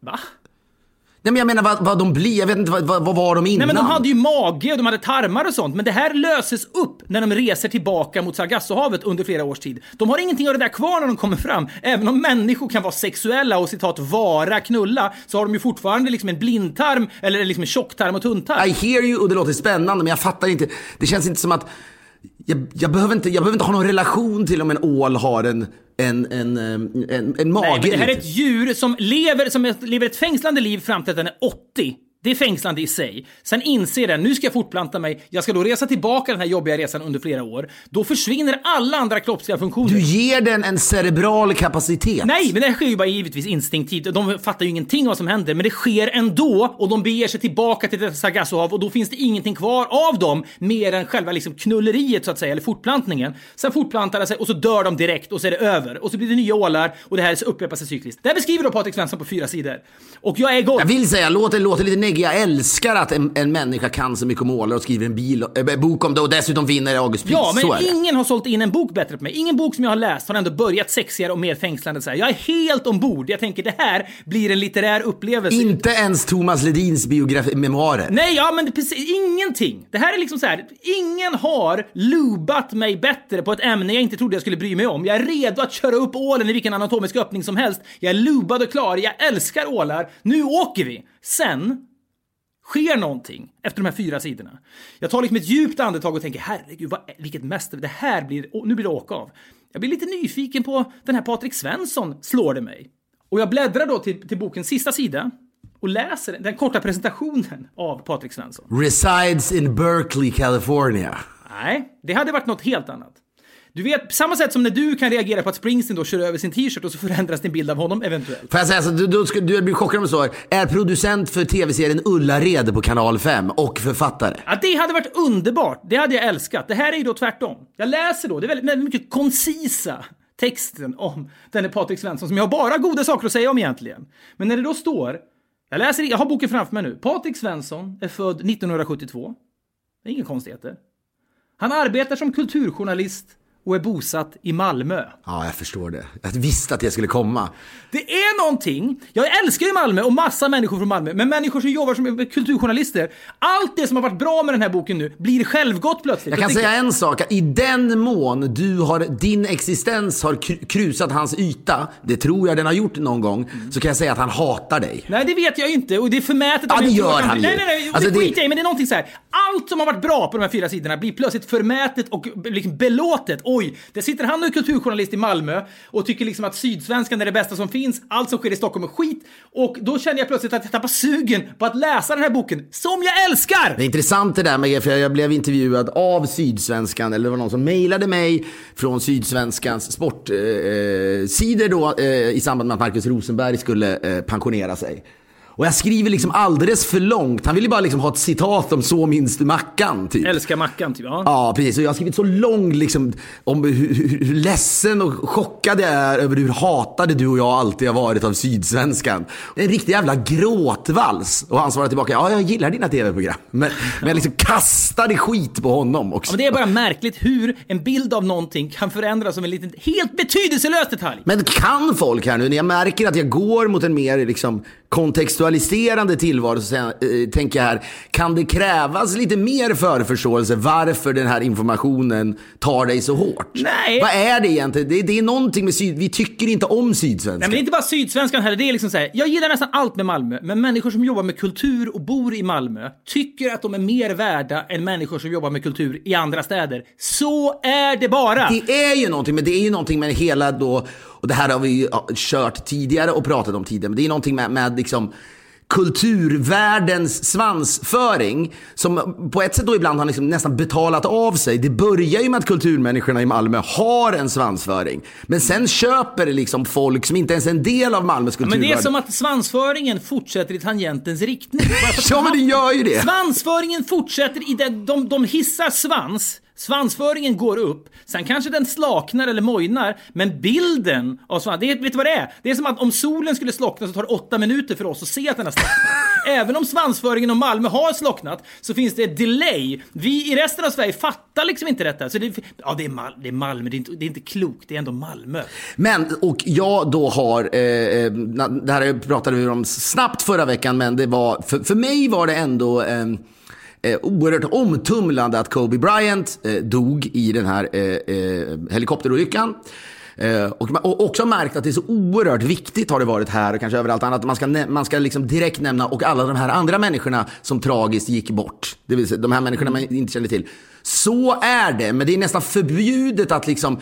Va? Nej men jag menar vad, vad de blir, jag vet inte, vad, vad, vad var de innan? Nej men de hade ju mage och de hade tarmar och sånt. Men det här löses upp när de reser tillbaka mot Sargassohavet under flera års tid. De har ingenting av det där kvar när de kommer fram. Även om människor kan vara sexuella och citat vara knulla så har de ju fortfarande liksom en blindtarm eller liksom en tjocktarm och tunntarm. I hear you och det låter spännande men jag fattar inte. Det känns inte som att jag, jag, behöver inte, jag behöver inte ha någon relation till om en ål har en, en, en, en, en, mage. Nej, men det här är ett djur som lever, som lever ett fängslande liv fram till att den är 80. Det är fängslande i sig. Sen inser den, nu ska jag fortplanta mig, jag ska då resa tillbaka den här jobbiga resan under flera år. Då försvinner alla andra kroppsliga funktioner. Du ger den en cerebral kapacitet. Nej, men det här sker ju bara givetvis instinktivt. De fattar ju ingenting vad som händer, men det sker ändå och de beger sig tillbaka till detta Sargassohav och då finns det ingenting kvar av dem mer än själva liksom knulleriet så att säga, eller fortplantningen. Sen fortplantar det sig och så dör de direkt och så är det över och så blir det nya ålar och det här upprepar sig cykliskt. Det här beskriver då Patrik Svensson på fyra sidor. Och jag är igång. Jag vill säga, låt det låter lite tillägg, jag älskar att en, en människa kan så mycket om ålar och skriver en bil, äh, bok om det och dessutom vinner Augustpris. Ja, men ingen har sålt in en bok bättre på mig. Ingen bok som jag har läst har ändå börjat sexigare och mer fängslande. Så här. Jag är helt ombord. Jag tänker det här blir en litterär upplevelse. Inte ens Thomas Ledins biografi, memoarer. Nej, ja men precis ingenting. Det här är liksom så här. Ingen har lubat mig bättre på ett ämne jag inte trodde jag skulle bry mig om. Jag är redo att köra upp ålen i vilken anatomisk öppning som helst. Jag är lubad och klar. Jag älskar ålar. Nu åker vi. Sen sker någonting efter de här fyra sidorna. Jag tar liksom ett djupt andetag och tänker herregud, vad, vilket mäster, det här blir, nu blir det åka av. Jag blir lite nyfiken på den här Patrik Svensson, slår det mig. Och jag bläddrar då till, till bokens sista sida och läser den korta presentationen av Patrik Svensson. Resides in Berkeley, California. Nej, det hade varit något helt annat. Du vet, på samma sätt som när du kan reagera på att Springsteen då kör över sin t-shirt och så förändras din bild av honom eventuellt. Får jag säga så, du, du, du blir chockad om jag står är producent för tv-serien Ullared på kanal 5 och författare. Ja, det hade varit underbart. Det hade jag älskat. Det här är ju då tvärtom. Jag läser då, det är väldigt, väldigt mycket koncisa texten om denne Patrik Svensson som jag har bara goda saker att säga om egentligen. Men när det då står, jag läser, jag har boken framför mig nu. Patrik Svensson är född 1972. Det är inga konstigheter. Han arbetar som kulturjournalist och är bosatt i Malmö. Ja, jag förstår det. Jag visste att det skulle komma. Det är någonting. Jag älskar ju Malmö och massa människor från Malmö, men människor som jobbar som kulturjournalister. Allt det som har varit bra med den här boken nu blir självgott plötsligt. Jag kan det- säga en sak, i den mån du har, din existens har kru- krusat hans yta, det tror jag den har gjort någon gång, så kan jag säga att han hatar dig. Nej, det vet jag inte och det är förmätet Ja, det gör han ju. Nej, nej, nej, Alltså, det- skiter jag i, men det är någonting så här. Allt som har varit bra på de här fyra sidorna blir plötsligt förmätet och liksom belåtet. Oj, där sitter han och är kulturjournalist i Malmö och tycker liksom att Sydsvenskan är det bästa som finns. Allt som sker i Stockholm är skit. Och då känner jag plötsligt att jag tappar sugen på att läsa den här boken, som jag älskar! Det är intressant det där med, för jag blev intervjuad av Sydsvenskan, eller det var någon som mejlade mig från Sydsvenskans sportsidor eh, då eh, i samband med att Marcus Rosenberg skulle eh, pensionera sig. Och jag skriver liksom alldeles för långt. Han ville bara liksom ha ett citat om så minns du Mackan. Typ. Älskar Mackan, typ. Ja. Ja, precis. Och jag har skrivit så långt liksom, om hur, hur, hur ledsen och chockad jag är över hur hatade du och jag alltid har varit av Sydsvenskan. En riktig jävla gråtvals. Och han svarade tillbaka, ja jag gillar dina tv-program. Men, men jag liksom kastade skit på honom också. Men det är bara märkligt hur en bild av någonting kan förändras av en liten, helt betydelselös detalj. Men kan folk här nu, när jag märker att jag går mot en mer liksom, kontextualiserande tillvaro, så eh, tänker jag här, kan det krävas lite mer förförståelse varför den här informationen tar dig så hårt? Nej. Vad är det egentligen? Det, det är någonting med syd... Vi tycker inte om Sydsvenskan. Nej, men det är inte bara Sydsvenskan heller. Det är liksom så här, jag gillar nästan allt med Malmö, men människor som jobbar med kultur och bor i Malmö tycker att de är mer värda än människor som jobbar med kultur i andra städer. Så är det bara! Det är ju någonting, men det är ju någonting med hela då, och det här har vi ju kört tidigare och pratat om tidigare, men det är någonting med, med liksom kulturvärldens svansföring som på ett sätt då ibland har liksom nästan betalat av sig. Det börjar ju med att kulturmänniskorna i Malmö har en svansföring. Men sen köper det liksom folk som inte ens är en del av Malmös Men kulturvärld. det är som att svansföringen fortsätter i tangentens riktning. Ja, men det gör ju det. Svansföringen fortsätter i den, de, de hissar svans, svansföringen går upp, sen kanske den slaknar eller mojnar, men bilden av svans, det, är- vet du vad det är? Det är som att om solen skulle slockna så tar det åtta minuter för oss att se att den har slocknat. Även om svansföringen om Malmö har slocknat så finns det ett delay. Vi i resten av Sverige fattar liksom inte detta. Så det, ja, det är, Mal, det är Malmö, det är, inte, det är inte klokt, det är ändå Malmö. Men, och jag då har, eh, eh, det här pratade vi om snabbt förra veckan, men det var, för, för mig var det ändå eh, eh, oerhört omtumlande att Kobe Bryant eh, dog i den här eh, eh, helikopterolyckan. Eh, och, och också märkt att det är så oerhört viktigt har det varit här och kanske överallt annat. Man ska, man ska liksom direkt nämna och alla de här andra människorna som tragiskt gick bort. Det vill säga de här människorna man inte känner till. Så är det, men det är nästan förbjudet att liksom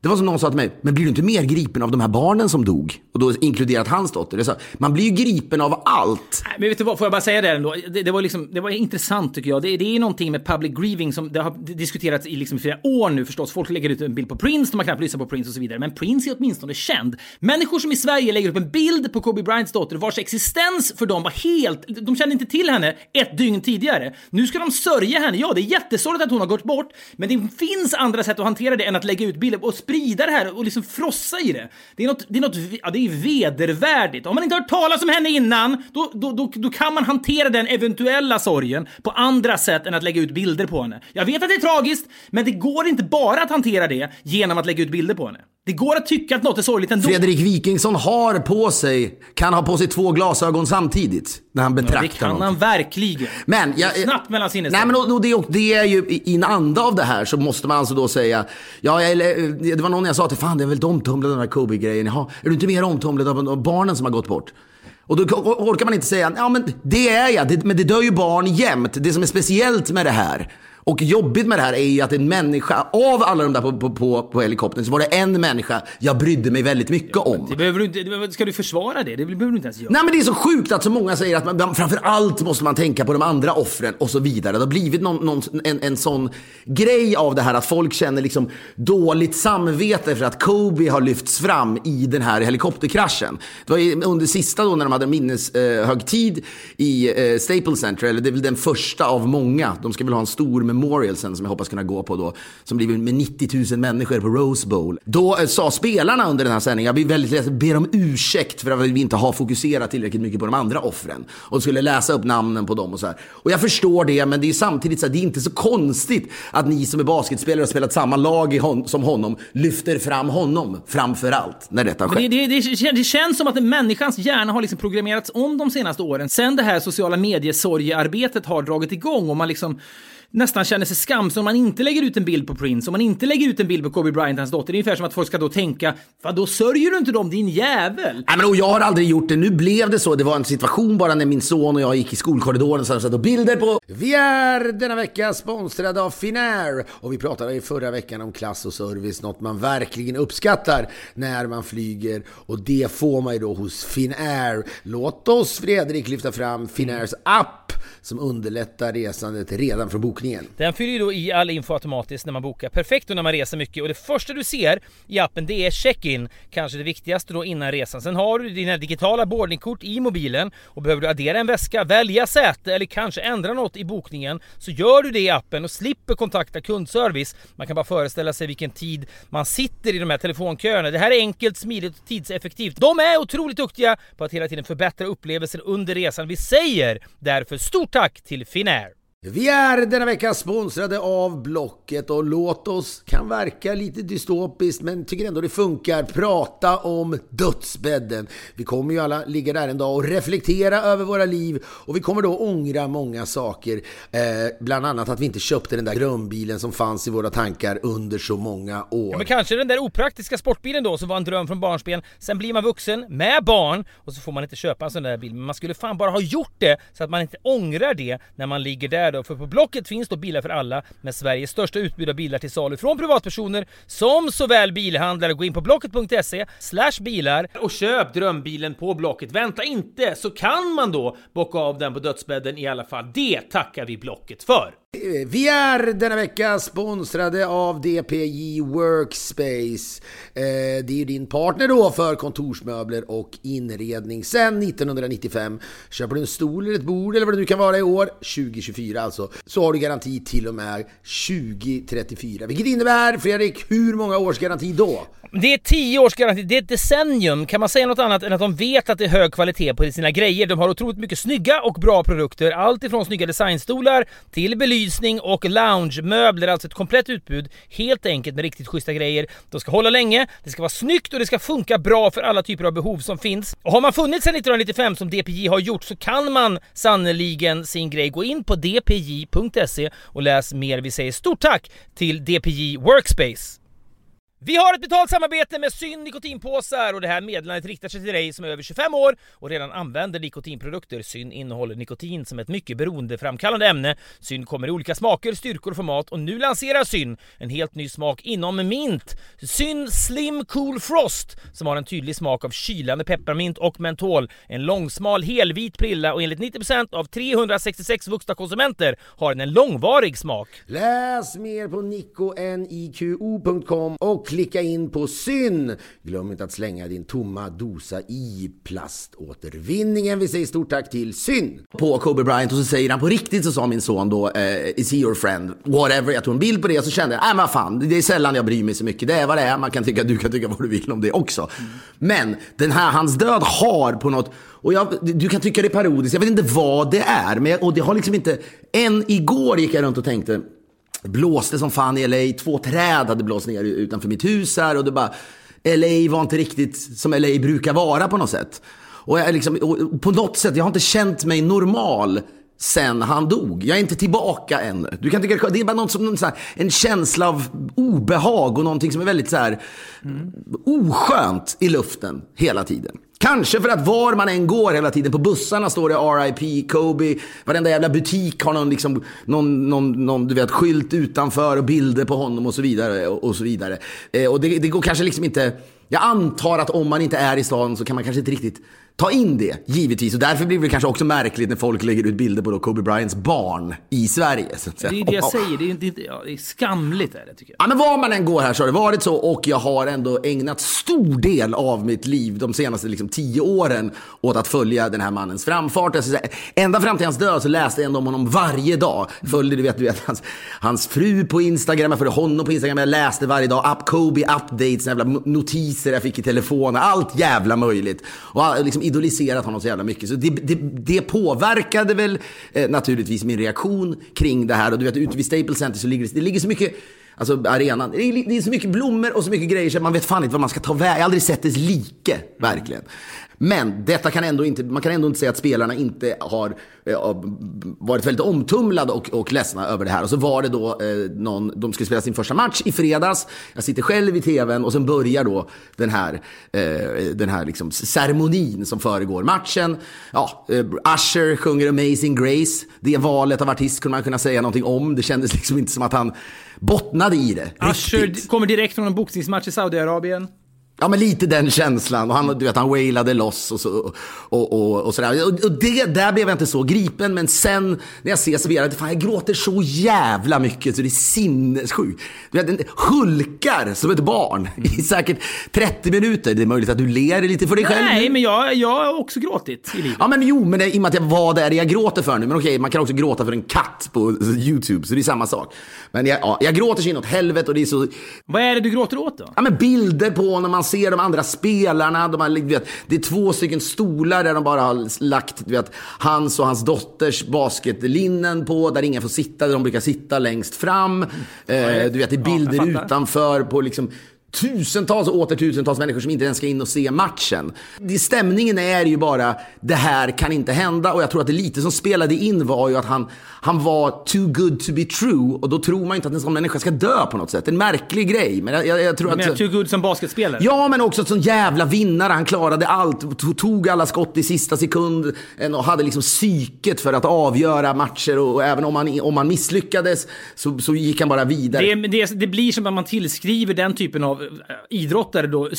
det var som någon sa till mig, men blir du inte mer gripen av de här barnen som dog? Och då inkluderat hans dotter. Sa, man blir ju gripen av allt. Men vet du vad, får jag bara säga det ändå? Det, det, var, liksom, det var intressant tycker jag. Det, det är någonting med public grieving som det har diskuterats i liksom flera år nu förstås. Folk lägger ut en bild på Prince, de har knappt lyssnat på Prince och så vidare. Men Prince är åtminstone känd. Människor som i Sverige lägger upp en bild på Kobe Bryants dotter vars existens för dem var helt... De kände inte till henne ett dygn tidigare. Nu ska de sörja henne. Ja, det är jättesorgligt att hon har gått bort, men det finns andra sätt att hantera det än att lägga ut bilder. Och sprida det här och liksom frossa i det. Det är något, det är något ja, det är vedervärdigt. Om man inte har hört talas om henne innan, då, då, då, då kan man hantera den eventuella sorgen på andra sätt än att lägga ut bilder på henne. Jag vet att det är tragiskt, men det går inte bara att hantera det genom att lägga ut bilder på henne. Det går att tycka att något är sorgligt ändå. Fredrik Wikingsson har på sig, kan ha på sig två glasögon samtidigt när han betraktar Ja, det kan något. han verkligen. Men, jag, Snabbt mellan Nej, sinnesstämningar. men och, det, och det är ju i en anda av det här så måste man alltså då säga, ja, eller, det var någon jag sa till, fan det är väl omtumlad den här Kobe-grejen. Jaha, är du inte mer omtumlad av barnen som har gått bort? Och då orkar man inte säga, ja men det är jag, det, men det dör ju barn jämt. Det som är speciellt med det här och jobbigt med det här är ju att en människa, av alla de där på, på, på, på helikoptern, så var det en människa jag brydde mig väldigt mycket om. Det behöver du inte, ska du försvara det? Det behöver du inte ens göra. Nej men det är så sjukt att så många säger att man, framför allt måste man tänka på de andra offren och så vidare. Det har blivit någon, någon, en, en sån grej av det här att folk känner liksom dåligt samvete för att Kobe har lyfts fram i den här helikopterkraschen. Det var under sista då när de hade minneshögtid i eh, Staples Center, eller det är väl den första av många. De ska väl ha en stor memorial sen som jag hoppas kunna gå på då. Som blir med 90 000 människor på Rose Bowl. Då eh, sa spelarna under den här sändningen, jag blir väldigt ledsen, ber om ursäkt för att vi inte har fokuserat tillräckligt mycket på de andra offren. Och skulle läsa upp namnen på dem och så här. Och jag förstår det, men det är samtidigt så här, det är inte så konstigt att ni som är basketspelare och spelat samma lag hon, som honom lyfter fram honom framför allt när detta skett. det, det, det, det känns som att människans hjärna har liksom programmerats om de senaste åren. Sen det här sociala mediesorgearbetet har dragit igång och man liksom nästan känner sig skamsen om man inte lägger ut en bild på Prince, om man inte lägger ut en bild på Kobe Bryant, hans dotter. Det är ungefär som att folk ska då tänka, då sörjer du inte dem, din jävel? Nej, men och jag har aldrig gjort det. Nu blev det så. Det var en situation bara när min son och jag gick i skolkorridoren och satt och bilder på. Vi är denna vecka sponsrade av Finnair och vi pratade i förra veckan om klass och service, något man verkligen uppskattar när man flyger och det får man ju då hos Finnair. Låt oss Fredrik lyfta fram Finnairs app som underlättar resandet redan från bokningen. Den fyller ju då i all info automatiskt när man bokar. Perfekt då när man reser mycket och det första du ser i appen det är check-in. Kanske det viktigaste då innan resan. Sen har du dina digitala boardingkort i mobilen och behöver du addera en väska, välja säte eller kanske ändra något i bokningen så gör du det i appen och slipper kontakta kundservice. Man kan bara föreställa sig vilken tid man sitter i de här telefonköerna. Det här är enkelt, smidigt och tidseffektivt. De är otroligt duktiga på att hela tiden förbättra upplevelsen under resan. Vi säger därför stort tack till Finnair! Vi är denna vecka sponsrade av Blocket och låt oss, kan verka lite dystopiskt men tycker ändå det funkar, prata om dödsbädden. Vi kommer ju alla ligga där en dag och reflektera över våra liv och vi kommer då ångra många saker. Eh, bland annat att vi inte köpte den där drömbilen som fanns i våra tankar under så många år. Ja, men kanske den där opraktiska sportbilen då som var en dröm från barnsben. Sen blir man vuxen med barn och så får man inte köpa en sån där bil. Men man skulle fan bara ha gjort det så att man inte ångrar det när man ligger där då. För på Blocket finns då bilar för alla med Sveriges största utbud av bilar till salu från privatpersoner som såväl bilhandlare. Gå in på blocket.se slash bilar och köp drömbilen på Blocket. Vänta inte så kan man då bocka av den på dödsbädden i alla fall. Det tackar vi Blocket för. Eh, vi är denna vecka sponsrade av DPJ Workspace. Eh, det är ju din partner då för kontorsmöbler och inredning sedan 1995. Köper du en stol eller ett bord eller vad det nu kan vara i år, 2024 alltså, så har du garanti till och med 2034. Vilket innebär, Fredrik, hur många års garanti då? Det är 10 års garanti, det är ett decennium. Kan man säga något annat än att de vet att det är hög kvalitet på sina grejer? De har otroligt mycket snygga och bra produkter. Allt ifrån snygga designstolar till belysning och loungemöbler. Alltså ett komplett utbud. Helt enkelt med riktigt schyssta grejer. De ska hålla länge, det ska vara snyggt och det ska funka bra för alla typer av behov som finns. Och har man funnits sedan 1995 som DPJ har gjort så kan man sannoliken sin grej. Gå in på dpj.se och läs mer. Vi säger stort tack till DPJ Workspace. Vi har ett betalt samarbete med Syn nikotinpåsar och det här meddelandet riktar sig till dig som är över 25 år och redan använder nikotinprodukter. Syn innehåller nikotin som ett mycket beroendeframkallande ämne. Syn kommer i olika smaker, styrkor och format och nu lanserar Syn en helt ny smak inom mint. Syn Slim Cool Frost som har en tydlig smak av kylande pepparmint och mentol. En långsmal helvit prilla och enligt 90% av 366 vuxna konsumenter har den en långvarig smak. Läs mer på nico.nico.com och klicka in på syn. Glöm inte att slänga din tomma dosa i plaståtervinningen. Vi säger stort tack till syn på Kobe Bryant och så säger han på riktigt så sa min son då eh, is he your friend? Whatever. Jag tog en bild på det och så kände jag, nej men fan, det är sällan jag bryr mig så mycket. Det är vad det är. Man kan tycka, du kan tycka vad du vill om det också. Men den här, hans död har på något och jag, du kan tycka det är parodiskt, jag vet inte vad det är. Men, och det har liksom inte... Än igår gick jag runt och tänkte, det blåste som fan i LA, två träd hade blåst ner utanför mitt hus här och det bara... LA var inte riktigt som LA brukar vara på något sätt. Och, jag liksom, och på något sätt, jag har inte känt mig normal sen han dog. Jag är inte tillbaka ännu. Du kan tycka det är bara något som, så här, en känsla av obehag och någonting som är väldigt så här, mm. oskönt i luften hela tiden. Kanske för att var man än går hela tiden, på bussarna står det RIP, Kobe, varenda jävla butik har någon, liksom, någon, någon, någon du vet, skylt utanför och bilder på honom och så vidare. Och, och så vidare. Eh, och det, det går kanske liksom inte, jag antar att om man inte är i stan så kan man kanske inte riktigt ta in det, givetvis. Och därför blir det kanske också märkligt när folk lägger ut bilder på då Kobe Bryants barn i Sverige. Så att säga. Det är det jag säger, det är, det, ja, det är skamligt är det tycker jag. Ja, men var man än går här så har det varit så och jag har ändå ägnat stor del av mitt liv de senaste liksom, tio åren åt att följa den här mannens framfart. Alltså, ända fram till hans död så läste jag ändå om honom varje dag. Följde du vet, du vet hans, hans fru på Instagram, jag följde honom på Instagram, jag läste varje dag. Up Kobe updates, jävla notiser jag fick i telefonen, allt jävla möjligt. Och liksom, idoliserat honom så jävla mycket. Så det, det, det påverkade väl eh, naturligtvis min reaktion kring det här. Och du vet, ute vid Staples Center så ligger det, det ligger så mycket Alltså arenan. Det är, det är, så mycket blommor och så mycket grejer så man vet fan inte vad man ska ta vägen. Jag har aldrig sett dess like, verkligen. Men detta kan ändå inte, man kan ändå inte säga att spelarna inte har eh, varit väldigt omtumlade och, och ledsna över det här. Och så var det då eh, någon, de skulle spela sin första match i fredags. Jag sitter själv i tvn och sen börjar då den här, eh, den här liksom ceremonin som föregår matchen. Ja, eh, Usher sjunger Amazing Grace. Det valet av artist kunde man kunna säga någonting om. Det kändes liksom inte som att han bottnade i det. Usher riktigt. kommer direkt från en boxningsmatch i Saudiarabien. Ja, men lite den känslan. Och han, du vet, han wailade loss och, så, och, och, och sådär. Och, det, där blev jag inte så gripen. Men sen när jag ser serverat, fan jag gråter så jävla mycket så det är sinnessjukt. Du vet, den hulkar som ett barn i säkert 30 minuter. Det är möjligt att du ler lite för dig själv. Nej, men jag, jag har också gråtit i livet. Ja, men jo, men det, i och med att jag var där jag gråter för nu. Men okej, man kan också gråta för en katt på YouTube, så det är samma sak. Men jag, ja, jag gråter så inåt helvete och det är så... Vad är det du gråter åt då? Ja, men bilder på när man ser de andra spelarna. De har, vet, det är två stycken stolar där de bara har lagt vet, hans och hans dotters basketlinnen på. Där ingen får sitta, där de brukar sitta längst fram. Eh, du vet, det är bilder ja, utanför på liksom tusentals och åter tusentals människor som inte ens ska in och se matchen. Stämningen är ju bara, det här kan inte hända. Och jag tror att det lite som spelade in var ju att han, han var too good to be true. Och då tror man inte att en sån människa ska dö på något sätt. En märklig grej. Men jag, jag, jag tror du menar too good som basketspelare? Ja, men också som jävla vinnare. Han klarade allt. Tog alla skott i sista sekund. Och hade liksom psyket för att avgöra matcher. Och, och även om han, om han misslyckades så, så gick han bara vidare. Det, det, det blir som att man tillskriver den typen av idrottare då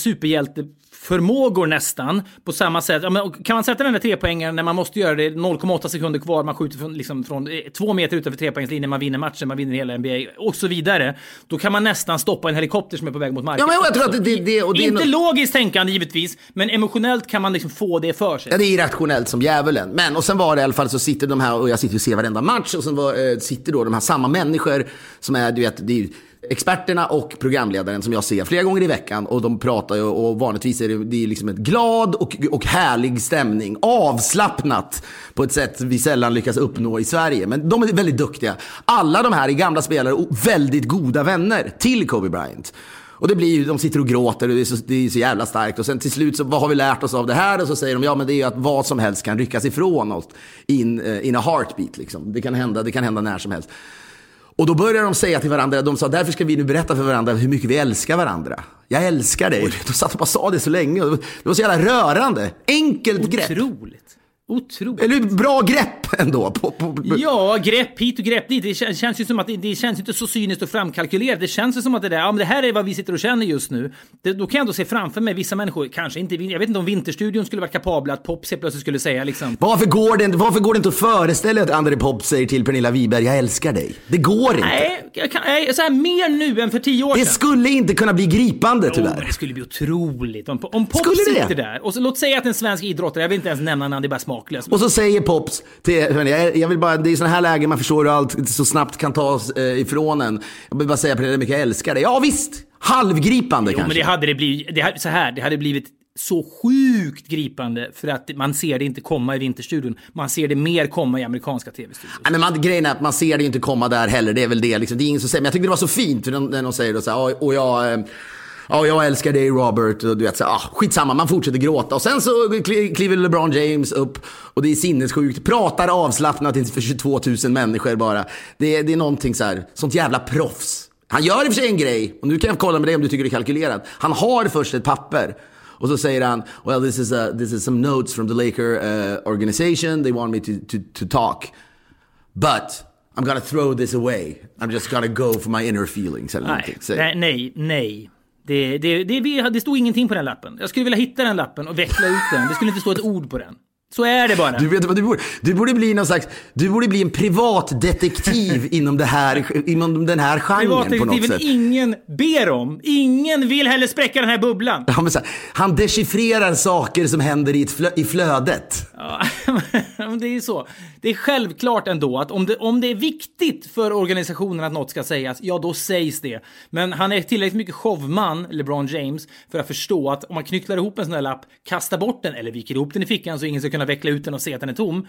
superhjälteförmågor nästan. På samma sätt. Ja, kan man sätta den där trepoängaren när man måste göra det 0,8 sekunder kvar, man skjuter från, liksom, från eh, två meter utanför trepoängslinjen, man vinner matchen, man vinner hela NBA och så vidare. Då kan man nästan stoppa en helikopter som är på väg mot marken. Ja, men jag tror att det, det, och det Inte no logiskt tänkande givetvis, men emotionellt kan man liksom få det för sig. Ja, det är irrationellt som djävulen. Men och sen var det i alla fall så sitter de här och jag sitter och ser varenda match och sen var, äh, sitter då de här samma människor som är, du vet, det är experterna och programledaren som jag ser flera gånger i veckan. Och de pratar ju och vanligtvis är det, det är liksom ett glad och, och härlig stämning. Avslappnat på ett sätt vi sällan lyckas uppnå i Sverige. Men de är väldigt duktiga. Alla de här är gamla spelare och väldigt goda vänner till Kobe Bryant. Och det blir ju, de sitter och gråter och det är, så, det är så jävla starkt. Och sen till slut så, vad har vi lärt oss av det här? Och så säger de, ja men det är ju att vad som helst kan ryckas ifrån oss in, eh, in a heartbeat liksom. Det kan hända, det kan hända när som helst. Och då började de säga till varandra, de sa därför ska vi nu berätta för varandra hur mycket vi älskar varandra. Jag älskar dig. De satt och bara sa det så länge. Det var så jävla rörande. Enkelt Otroligt. grepp. Otroligt. Eller bra grepp ändå. På, på, på. Ja, grepp hit och grepp dit. Det känns, känns ju som att det, det, känns inte så cyniskt och framkalkylerat. Det känns ju som att det där, ja men det här är vad vi sitter och känner just nu. Det, då kan jag ändå se framför mig vissa människor, kanske inte, jag vet inte om Vinterstudion skulle vara kapabla att Pops plötsligt skulle säga liksom. Varför går det inte, varför går det inte att föreställa att André Pop säger till Pernilla Wiberg, jag älskar dig? Det går inte. Nej, jag kan, nej, så här, mer nu än för tio år Det sedan. skulle inte kunna bli gripande Oh, tyvärr. det skulle bli otroligt om, om Pop Skulle det? sitter där och så, låt säga att en svensk idrottare, jag vill inte ens nämna namn, det är bara smaklöst. Och så säger Pops till, hörni, jag, jag vill bara, det är i sådana här lägen man förstår hur allt så snabbt kan tas eh, ifrån en. Jag vill bara säga det, hur mycket jag älskar det. Ja visst, halvgripande Jo, men kanske. det hade det blivit, det, så här, det hade blivit så sjukt gripande för att man ser det inte komma i Vinterstudion. Man ser det mer komma i amerikanska tv-studior. Nej, men man, grejen är att man ser det inte komma där heller. Det är väl det. Liksom. Det är ingen som säger. Men jag tyckte det var så fint när de säger då så här, "Ja, och jag... Ja, jag älskar dig Robert. Och du vet, så, ah, skitsamma, man fortsätter gråta. Och sen så kli- kliver LeBron James upp och det är sinnessjukt. Pratar avslappnat inför 22 000 människor bara. Det, är- det är någonting så här, sånt jävla proffs. Han gör i och för sig en grej, och nu kan jag kolla med dig om du tycker det är kalkylerat. Han har först ett papper. Och så säger han, well this is, a, this is some notes from the Laker uh, organization. They want me to, to, to talk. But I'm gonna throw this away. I'm just gonna go for my inner feelings. Eller nej, nej. nej. Det, det, det, det, stod ingenting på den lappen. Jag skulle vilja hitta den lappen och veckla ut den. Det skulle inte stå ett ord på den. Så är det bara. Du vet vad du borde, du borde bli någon slags, du borde bli en privatdetektiv inom, det här, inom den här genren på något Privatdetektiven sätt. ingen ber om. Ingen vill heller spräcka den här bubblan. Ja, men så här, han dechiffrerar saker som händer i, flö, i flödet. Ja, men det är ju så. Det är självklart ändå att om det, om det är viktigt för organisationen att något ska sägas, ja då sägs det. Men han är tillräckligt mycket showman, LeBron James, för att förstå att om man knycklar ihop en sån här lapp, kastar bort den eller viker ihop den i fickan så ingen ska kunna kunna veckla ut den och se att den är tom.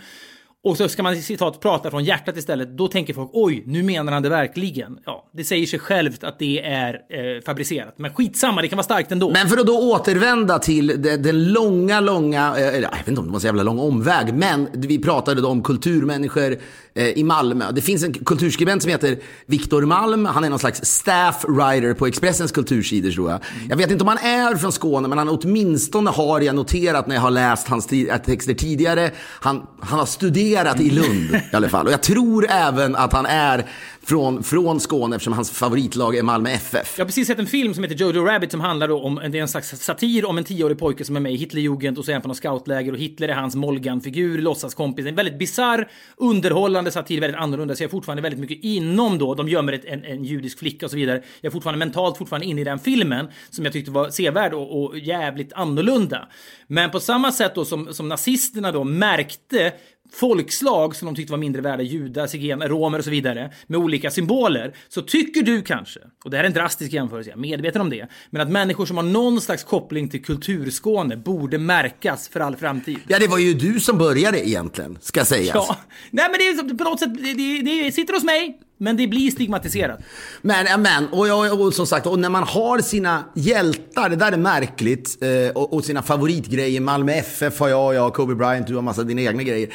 Och så ska man citat prata från hjärtat istället. Då tänker folk oj, nu menar han det verkligen. Ja, det säger sig självt att det är eh, fabricerat. Men skitsamma, det kan vara starkt ändå. Men för att då återvända till den långa, långa, eh, jag vet inte om det var så jävla lång omväg, men vi pratade då om kulturmänniskor eh, i Malmö. Det finns en kulturskribent som heter Viktor Malm. Han är någon slags staff writer på Expressens kultursidor tror jag. Jag vet inte om han är från Skåne, men han åtminstone har jag noterat när jag har läst hans texter tidigare. Han, han har studerat i Lund i alla fall. Och jag tror även att han är från, från Skåne eftersom hans favoritlag är Malmö FF. Jag har precis sett en film som heter Jojo Rabbit som handlar om, det är en slags satir om en tioårig pojke som är med i Hitlerjugend och så är han på något scoutläger och Hitler är hans Molgan-figur, låtsaskompis. En väldigt bizarr, underhållande satir, väldigt annorlunda. Så jag är fortfarande väldigt mycket inom då, de gömmer ett, en, en judisk flicka och så vidare. Jag är fortfarande mentalt fortfarande inne i den filmen som jag tyckte var sevärd och, och jävligt annorlunda. Men på samma sätt då som, som nazisterna då märkte folkslag som de tyckte var mindre värda, judar, zigenare, romer och så vidare, med olika symboler, så tycker du kanske, och det här är en drastisk jämförelse, jag är medveten om det, men att människor som har någon slags koppling till kulturskåne borde märkas för all framtid. Ja, det var ju du som började egentligen, ska sägas. Ja, nej men det är på något sätt, det, det, det sitter hos mig, men det blir stigmatiserat. Men, men och, och, och som sagt, och när man har sina hjältar, det där är märkligt, eh, och, och sina favoritgrejer, Malmö FF har jag, jag har Kobe Bryant, du har massa dina egna grejer.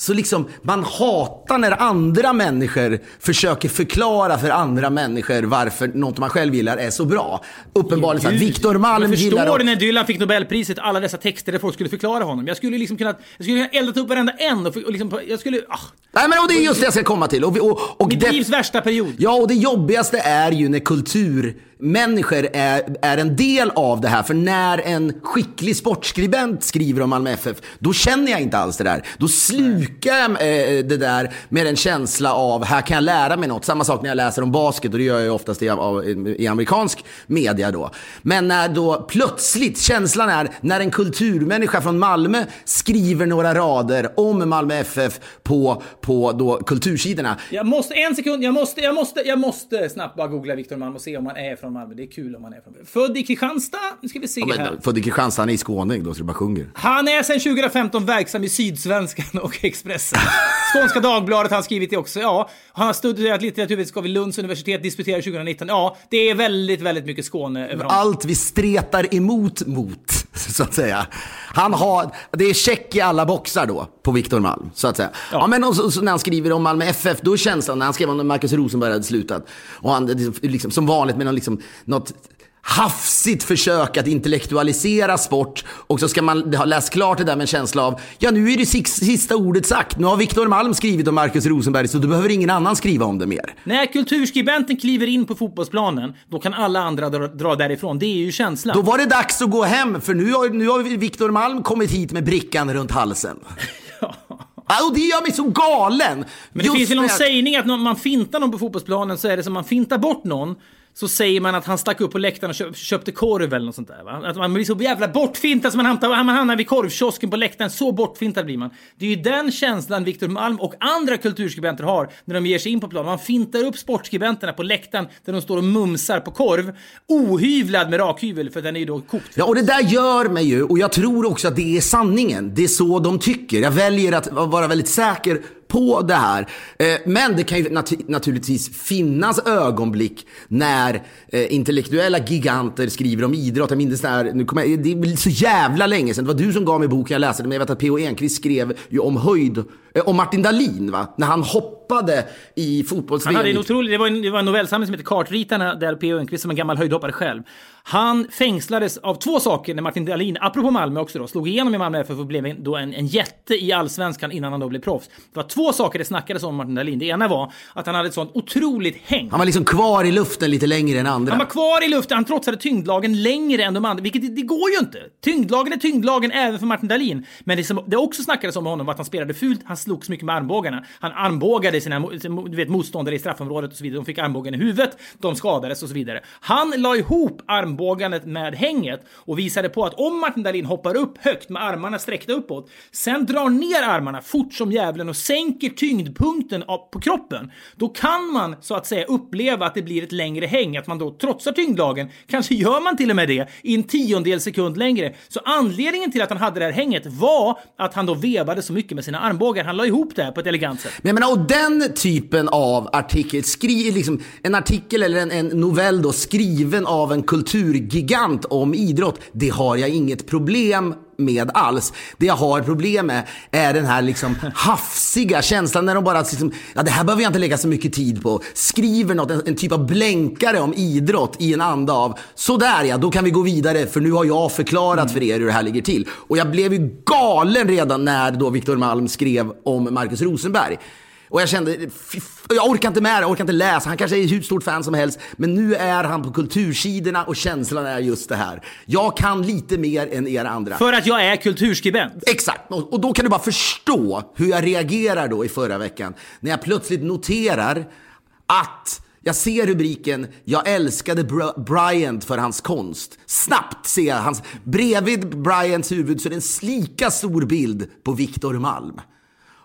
Så liksom, man hatar när andra människor försöker förklara för andra människor varför något man själv gillar är så bra. Uppenbarligen såhär, Gud. Viktor Malm Jag gillar... förstår det när Dylan fick Nobelpriset, alla dessa texter där folk skulle förklara honom. Jag skulle liksom kunna, jag skulle kunna eldat upp varenda en och, och liksom, jag skulle, ah, Nej men och det är just det jag ska komma till. Och, och, och mitt det- livs värsta period. Ja, och det jobbigaste är ju när Människor är, är en del av det här. För när en skicklig sportskribent skriver om Malmö FF, då känner jag inte alls det där. Då slukar jag eh, det där med en känsla av, här kan jag lära mig något. Samma sak när jag läser om basket, och det gör jag ju oftast i, av, i amerikansk media då. Men när då plötsligt, känslan är, när en kulturmänniska från Malmö skriver några rader om Malmö FF på, på då kultursidorna. Jag måste, en sekund, jag måste, jag måste, jag måste snabbt bara googla Viktor Malm och se om han är från Malmö. Det är kul om han är från. Född i Kristianstad, nu ska vi se Ja, här. men, född i Kristianstad, han är i skåning då så det bara sjunger. Han är sedan 2015 verksam i Sydsvenskan och Expressen. Skånska Dagbladet har han skrivit det också. Ja, han har studerat litteraturvetenskap vid Lunds universitet, disputerade 2019. Ja, det är väldigt, väldigt mycket Skåne över honom. Allt vi stretar emot mot, så att säga. Han har, det är check i alla boxar då på Viktor Malm, så att säga. Ja, men och så, så när han skriver om Malmö FF, då är känslan, när han skrev om när Marcus Rosenberg hade slutat, och han, liksom, som vanligt med någon, liksom, något hafsigt försök att intellektualisera sport och så ska man ha läst klart det där med en känsla av ja nu är det sista ordet sagt. Nu har Viktor Malm skrivit om Marcus Rosenberg så då behöver ingen annan skriva om det mer. När kulturskribenten kliver in på fotbollsplanen, då kan alla andra dra, dra därifrån. Det är ju känslan. Då var det dags att gå hem för nu har, nu har Viktor Malm kommit hit med brickan runt halsen. Ja, och det gör mig så galen. Men det finns väl någon sägning att när man fintar någon på fotbollsplanen så är det som man fintar bort någon så säger man att han stack upp på läktaren och köp, köpte korv eller något sånt där. Va? Att man blir så jävla bortfintad som man hamnar, man hamnar vid korvkiosken på läktaren. Så bortfintad blir man. Det är ju den känslan Viktor Malm och andra kulturskribenter har när de ger sig in på planen. Man fintar upp sportskribenterna på läktaren där de står och mumsar på korv. Ohyvlad med rakhyvel för den är ju då kokt. Ja, och det där gör mig ju, och jag tror också att det är sanningen. Det är så de tycker. Jag väljer att vara väldigt säker på det här. Eh, men det kan ju nat naturligtvis finnas ögonblick när eh, intellektuella giganter skriver om idrott. Jag minns det här, nu kommer jag, det är så jävla länge sedan. Det var du som gav mig boken, jag läste. Men jag vet att P.O. Enquist skrev ju om höjd, eh, om Martin Dahlin va? När han hoppade i fotbolls Han hade en otrolig, det var en, det var en novellsamling som heter Kartritarna där P.O. Enquist som en gammal höjdhoppare själv. Han fängslades av två saker när Martin Dahlin, apropå Malmö också då, slog igenom i Malmö FF och blev då en, en jätte i allsvenskan innan han då blev proffs. Det var två saker det snackades om Martin Dahlin. Det ena var att han hade ett sånt otroligt häng. Han var liksom kvar i luften lite längre än andra. Han var kvar i luften, han trotsade tyngdlagen längre än de andra, vilket det, det går ju inte. Tyngdlagen är tyngdlagen även för Martin Dahlin. Men det som det också snackades om honom var att han spelade fult, han slogs mycket med armbågarna. Han armbågade sina du vet, motståndare i straffområdet och så vidare. De fick armbågen i huvudet, de skadades och så vidare. Han la ihop armbågandet med hänget och visade på att om Martin Dahlin hoppar upp högt med armarna sträckta uppåt, sen drar ner armarna fort som djävulen och sänker tyngdpunkten på kroppen, då kan man så att säga uppleva att det blir ett längre häng, att man då trotsar tyngdlagen. Kanske gör man till och med det i en tiondel sekund längre. Så anledningen till att han hade det här hänget var att han då vevade så mycket med sina armbågar. Han la ihop det här på ett elegant sätt. Men jag menar, och den typen av artikel, skri, liksom, en artikel eller en, en novell då skriven av en kulturgigant om idrott, det har jag inget problem med alls. Det jag har problem med är den här liksom hafsiga känslan när de bara liksom, ja det här behöver jag inte lägga så mycket tid på. Skriver något, en, en typ av blänkare om idrott i en anda av, sådär ja, då kan vi gå vidare för nu har jag förklarat för er hur det här ligger till. Och jag blev ju galen redan när då Viktor Malm skrev om Marcus Rosenberg. Och jag kände, jag orkar inte med det, jag orkar inte läsa. Han kanske är hur stort fan som helst. Men nu är han på kultursidorna och känslan är just det här. Jag kan lite mer än er andra. För att jag är kulturskribent. Exakt, och då kan du bara förstå hur jag reagerar då i förra veckan. När jag plötsligt noterar att jag ser rubriken “Jag älskade Bryant för hans konst”. Snabbt ser jag hans, bredvid Bryants huvud så är det en lika stor bild på Victor Malm.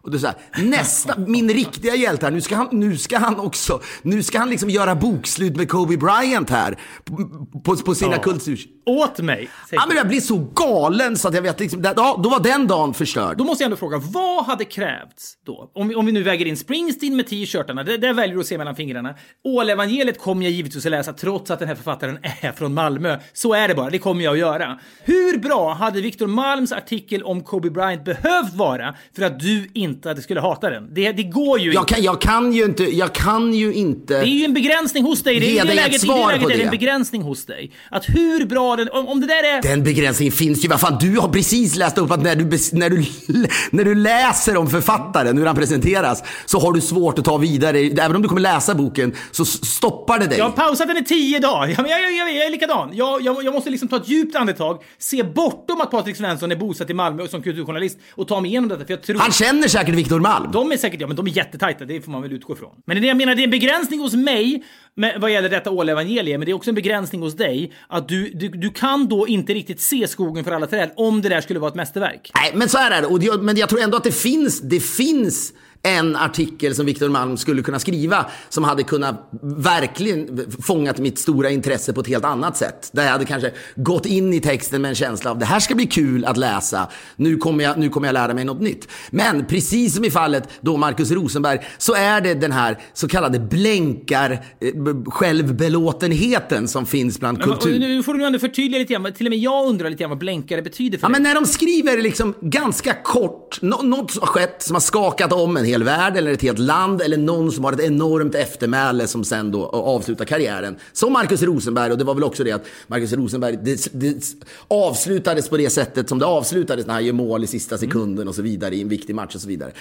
Och det är så här, nästa, min riktiga hjälte här, nu ska han, nu ska han också, nu ska han liksom göra bokslut med Kobe Bryant här. På, på, på sina ja. kultur... Åt mig? Ja, men jag blir så galen så att jag vet liksom, ja, då var den dagen förstörd. Då måste jag ändå fråga, vad hade krävts då? Om vi, om vi nu väger in Springsteen med t-shirtarna, det, det väljer du att se mellan fingrarna. Ålevangeliet kommer jag givetvis att läsa trots att den här författaren är från Malmö. Så är det bara, det kommer jag att göra. Hur bra hade Victor Malms artikel om Kobe Bryant behövt vara för att du inte att skulle hata den? Det, det går ju jag inte. Kan, jag kan ju inte, jag kan ju inte... Det är ju en begränsning hos dig. Det är ge dig läget, svar det på det. är en begränsning hos dig. Att hur bra den, om, om det där är... Den begränsningen finns ju. Vad fan, du har precis läst upp att när du, när du, när du läser om författaren, hur han presenteras, så har du svårt att ta vidare. Även om du kommer läsa boken så stoppar det dig. Jag har pausat den i tio dagar. Jag, jag, jag, jag är likadan. Jag, jag, jag måste liksom ta ett djupt andetag, se bortom att Patrik Svensson är bosatt i Malmö som kulturjournalist och ta mig igenom detta. För jag tror... Han känner säkert Viktor Malm. De är säkert, ja men de är jättetajta, det får man väl utgå ifrån. Men det jag menar, det är en begränsning hos mig men vad gäller detta ålevangelium, men det är också en begränsning hos dig. Att du, du, du kan då inte riktigt se skogen för alla träd om det där skulle vara ett mästerverk. Nej, men så är det. Och det, men jag tror ändå att det finns, det finns en artikel som Victor Malm skulle kunna skriva som hade kunnat verkligen fångat mitt stora intresse på ett helt annat sätt. Där jag hade kanske gått in i texten med en känsla av det här ska bli kul att läsa. Nu kommer jag, nu kommer jag lära mig något nytt. Men precis som i fallet då Markus Rosenberg så är det den här så kallade blänkar eh, självbelåtenheten som finns bland kultur. nu får du ändå förtydliga lite grann. Till och med jag undrar lite grann vad blänkare betyder för ja, dig. men när de skriver liksom ganska kort, något har skett som har skakat om en en hel värld eller ett helt land eller någon som har ett enormt eftermäle som sen då avslutar karriären. Som Marcus Rosenberg och det var väl också det att Marcus Rosenberg, det, det avslutades på det sättet som det avslutades när han gör mål i sista sekunden och så vidare i en viktig match och så vidare.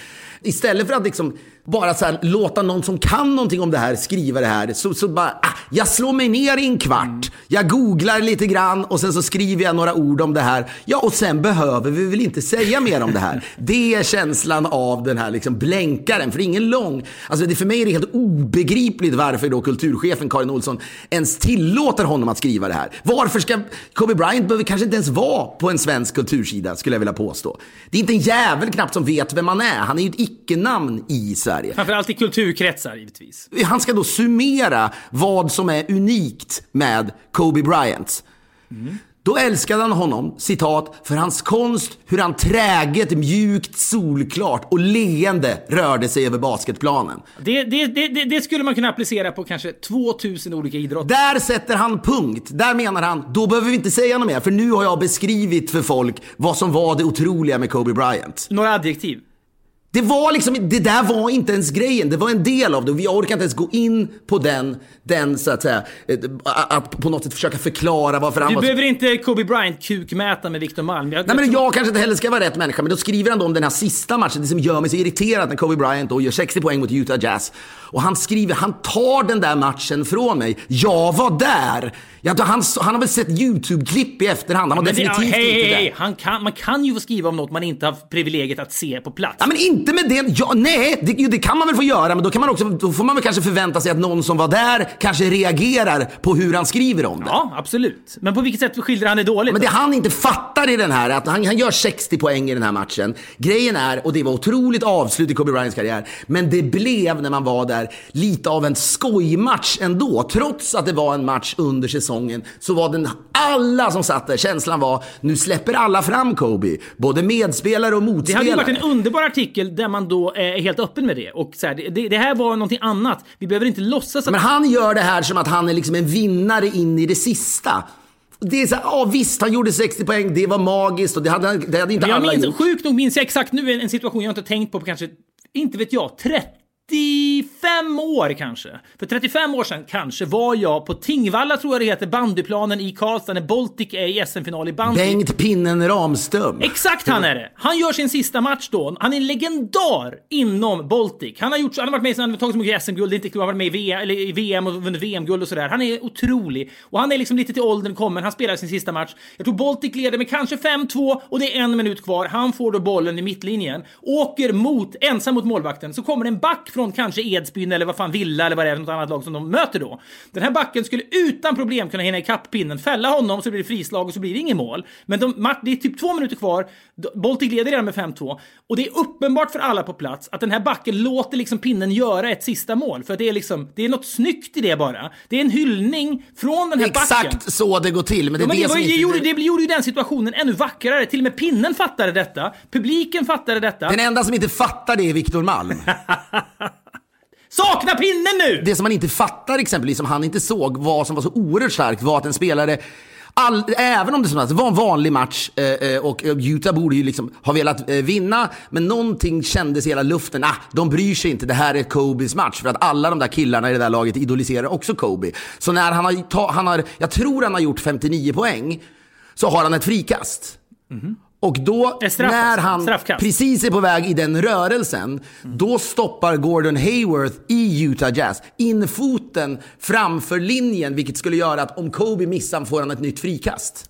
Istället för att liksom bara så här, låta någon som kan någonting om det här skriva det här, så, så bara, ah, jag slår mig ner i en kvart, jag googlar lite grann och sen så skriver jag några ord om det här. Ja, och sen behöver vi väl inte säga mer om det här. Det är känslan av den här liksom blänkaren, för det är ingen lång, alltså det, för mig är det helt obegripligt varför då kulturchefen Karin Olsson ens tillåter honom att skriva det här. Varför ska, Kobe Bryant behöver kanske inte ens vara på en svensk kultursida, skulle jag vilja påstå. Det är inte en jävel knappt som vet vem man är, han är ju ett icke-namn i Sverige. Framförallt i kulturkretsar givetvis. Han ska då summera vad som är unikt med Kobe Bryant. Då älskade han honom, citat, för hans konst, hur han träget, mjukt, solklart och leende rörde sig över basketplanen. Det, det, det, det- skulle man kunna applicera på kanske 2000 olika idrotter. Där sätter han punkt. Där menar han, då behöver vi inte säga något mer, för nu har jag beskrivit för folk vad som var det otroliga med Kobe Bryant. Några adjektiv. Det var liksom, det där var inte ens grejen, det var en del av det. Och Jag orkar inte ens gå in på den, den så att säga, att på något sätt försöka förklara varför han Du var så behöver inte Kobe Bryant kukmäta med Victor Malm. Jag, Nej men jag kanske inte heller ska vara rätt människa, men då skriver han då om den här sista matchen, det som gör mig så irriterad när Kobe Bryant då gör 60 poäng mot Utah Jazz. Och han skriver, han tar den där matchen från mig. Jag var där! Jag, han, han har väl sett YouTube-klipp i efterhand, han var Men det- definitivt hej, inte hej, där. hej. Han kan, man kan ju få skriva om något man inte har privilegiet att se på plats. Ja, men inte med det. Ja, nej, det, det kan man väl få göra, men då, kan man också, då får man väl kanske förvänta sig att någon som var där kanske reagerar på hur han skriver om det. Ja, absolut. Men på vilket sätt skildrar han det dåligt? Men det han inte fattar i den här, att han, han gör 60 poäng i den här matchen. Grejen är, och det var otroligt avslut i Kobe Bryants karriär, men det blev när man var där lite av en skojmatch ändå. Trots att det var en match under säsongen så var den, alla som satt där, känslan var, nu släpper alla fram Kobe. Både medspelare och Det motspelare. hade ju varit en underbar artikel där man då är helt öppen med det. Och så här, det, det här var någonting annat. Vi behöver inte låtsas att... Men han gör det här som att han är liksom en vinnare in i det sista. Det är så här, ja visst, han gjorde 60 poäng, det var magiskt och det hade, det hade inte jag alla minns, gjort. sjukt nog minns jag exakt nu en, en situation jag inte tänkt på på kanske, inte vet jag, 35 år kanske. För 35 år sedan kanske var jag på Tingvalla tror jag det heter, bandyplanen i Karlstad när Baltic är i SM-final i bandy. Bengt Pinnen Ramström. Exakt han är det! Han gör sin sista match då. Han är en legendar inom Baltic. Han har, gjort, han har varit med han har tagit så mycket SM-guld, inte han har varit med i VM, eller i VM och vunnit VM-guld och sådär. Han är otrolig. Och han är liksom lite till åldern kommen, han spelar sin sista match. Jag tror Baltic leder med kanske 5-2 och det är en minut kvar. Han får då bollen i mittlinjen, åker mot, ensam mot målvakten, så kommer en back från kanske Edsbyn eller vad fan Villa eller vad det är, något annat lag som de möter då. Den här backen skulle utan problem kunna hinna ikapp pinnen, fälla honom så blir det frislag och så blir det inget mål. Men de, det är typ två minuter kvar, Baltic leder redan med 5-2 och det är uppenbart för alla på plats att den här backen låter liksom pinnen göra ett sista mål. För det är liksom, det är något snyggt i det bara. Det är en hyllning från den här backen. Exakt så det går till. Men det Ja, men det, det, var, det, inte... gjorde, det gjorde ju den situationen ännu vackrare. Till och med pinnen fattade detta. Publiken fattade detta. Den enda som inte fattar det är Viktor Malm. Sakna pinnen nu! Det som man inte fattar exempelvis, som han inte såg, vad som var så oerhört starkt var att en spelare All, även om det som sagt var en vanlig match eh, eh, och eh, Utah borde ju liksom ha velat eh, vinna, men någonting kändes i hela luften. Ah, de bryr sig inte, det här är Kobes match. För att alla de där killarna i det där laget idoliserar också Kobe. Så när han har, ta, han har jag tror han har gjort 59 poäng, så har han ett frikast. Och då, när alltså. han Straffkast. precis är på väg i den rörelsen, då stoppar Gordon Hayworth i Utah Jazz in foten framför linjen, vilket skulle göra att om Kobe missar får han ett nytt frikast.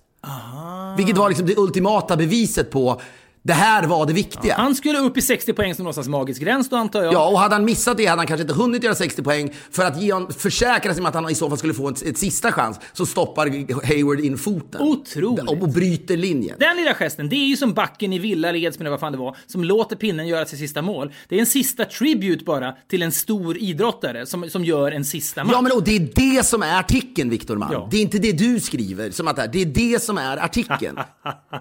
Vilket var liksom det ultimata beviset på det här var det viktiga. Han skulle upp i 60 poäng som någonstans magisk gräns då antar jag. Ja, och hade han missat det hade han kanske inte hunnit göra 60 poäng. För att ge hon, försäkra sig om att han i så fall skulle få ett, ett sista chans så stoppar Hayward in foten. Otroligt. Och, och bryter linjen. Den lilla gesten, det är ju som backen i Villa eller Edsbyn vad fan det var, som låter pinnen göra sitt sista mål. Det är en sista tribute bara till en stor idrottare som, som gör en sista match. Ja, men och det är det som är artikeln, Viktor Malm. Ja. Det är inte det du skriver. Som att det, är- det är det som är artikeln.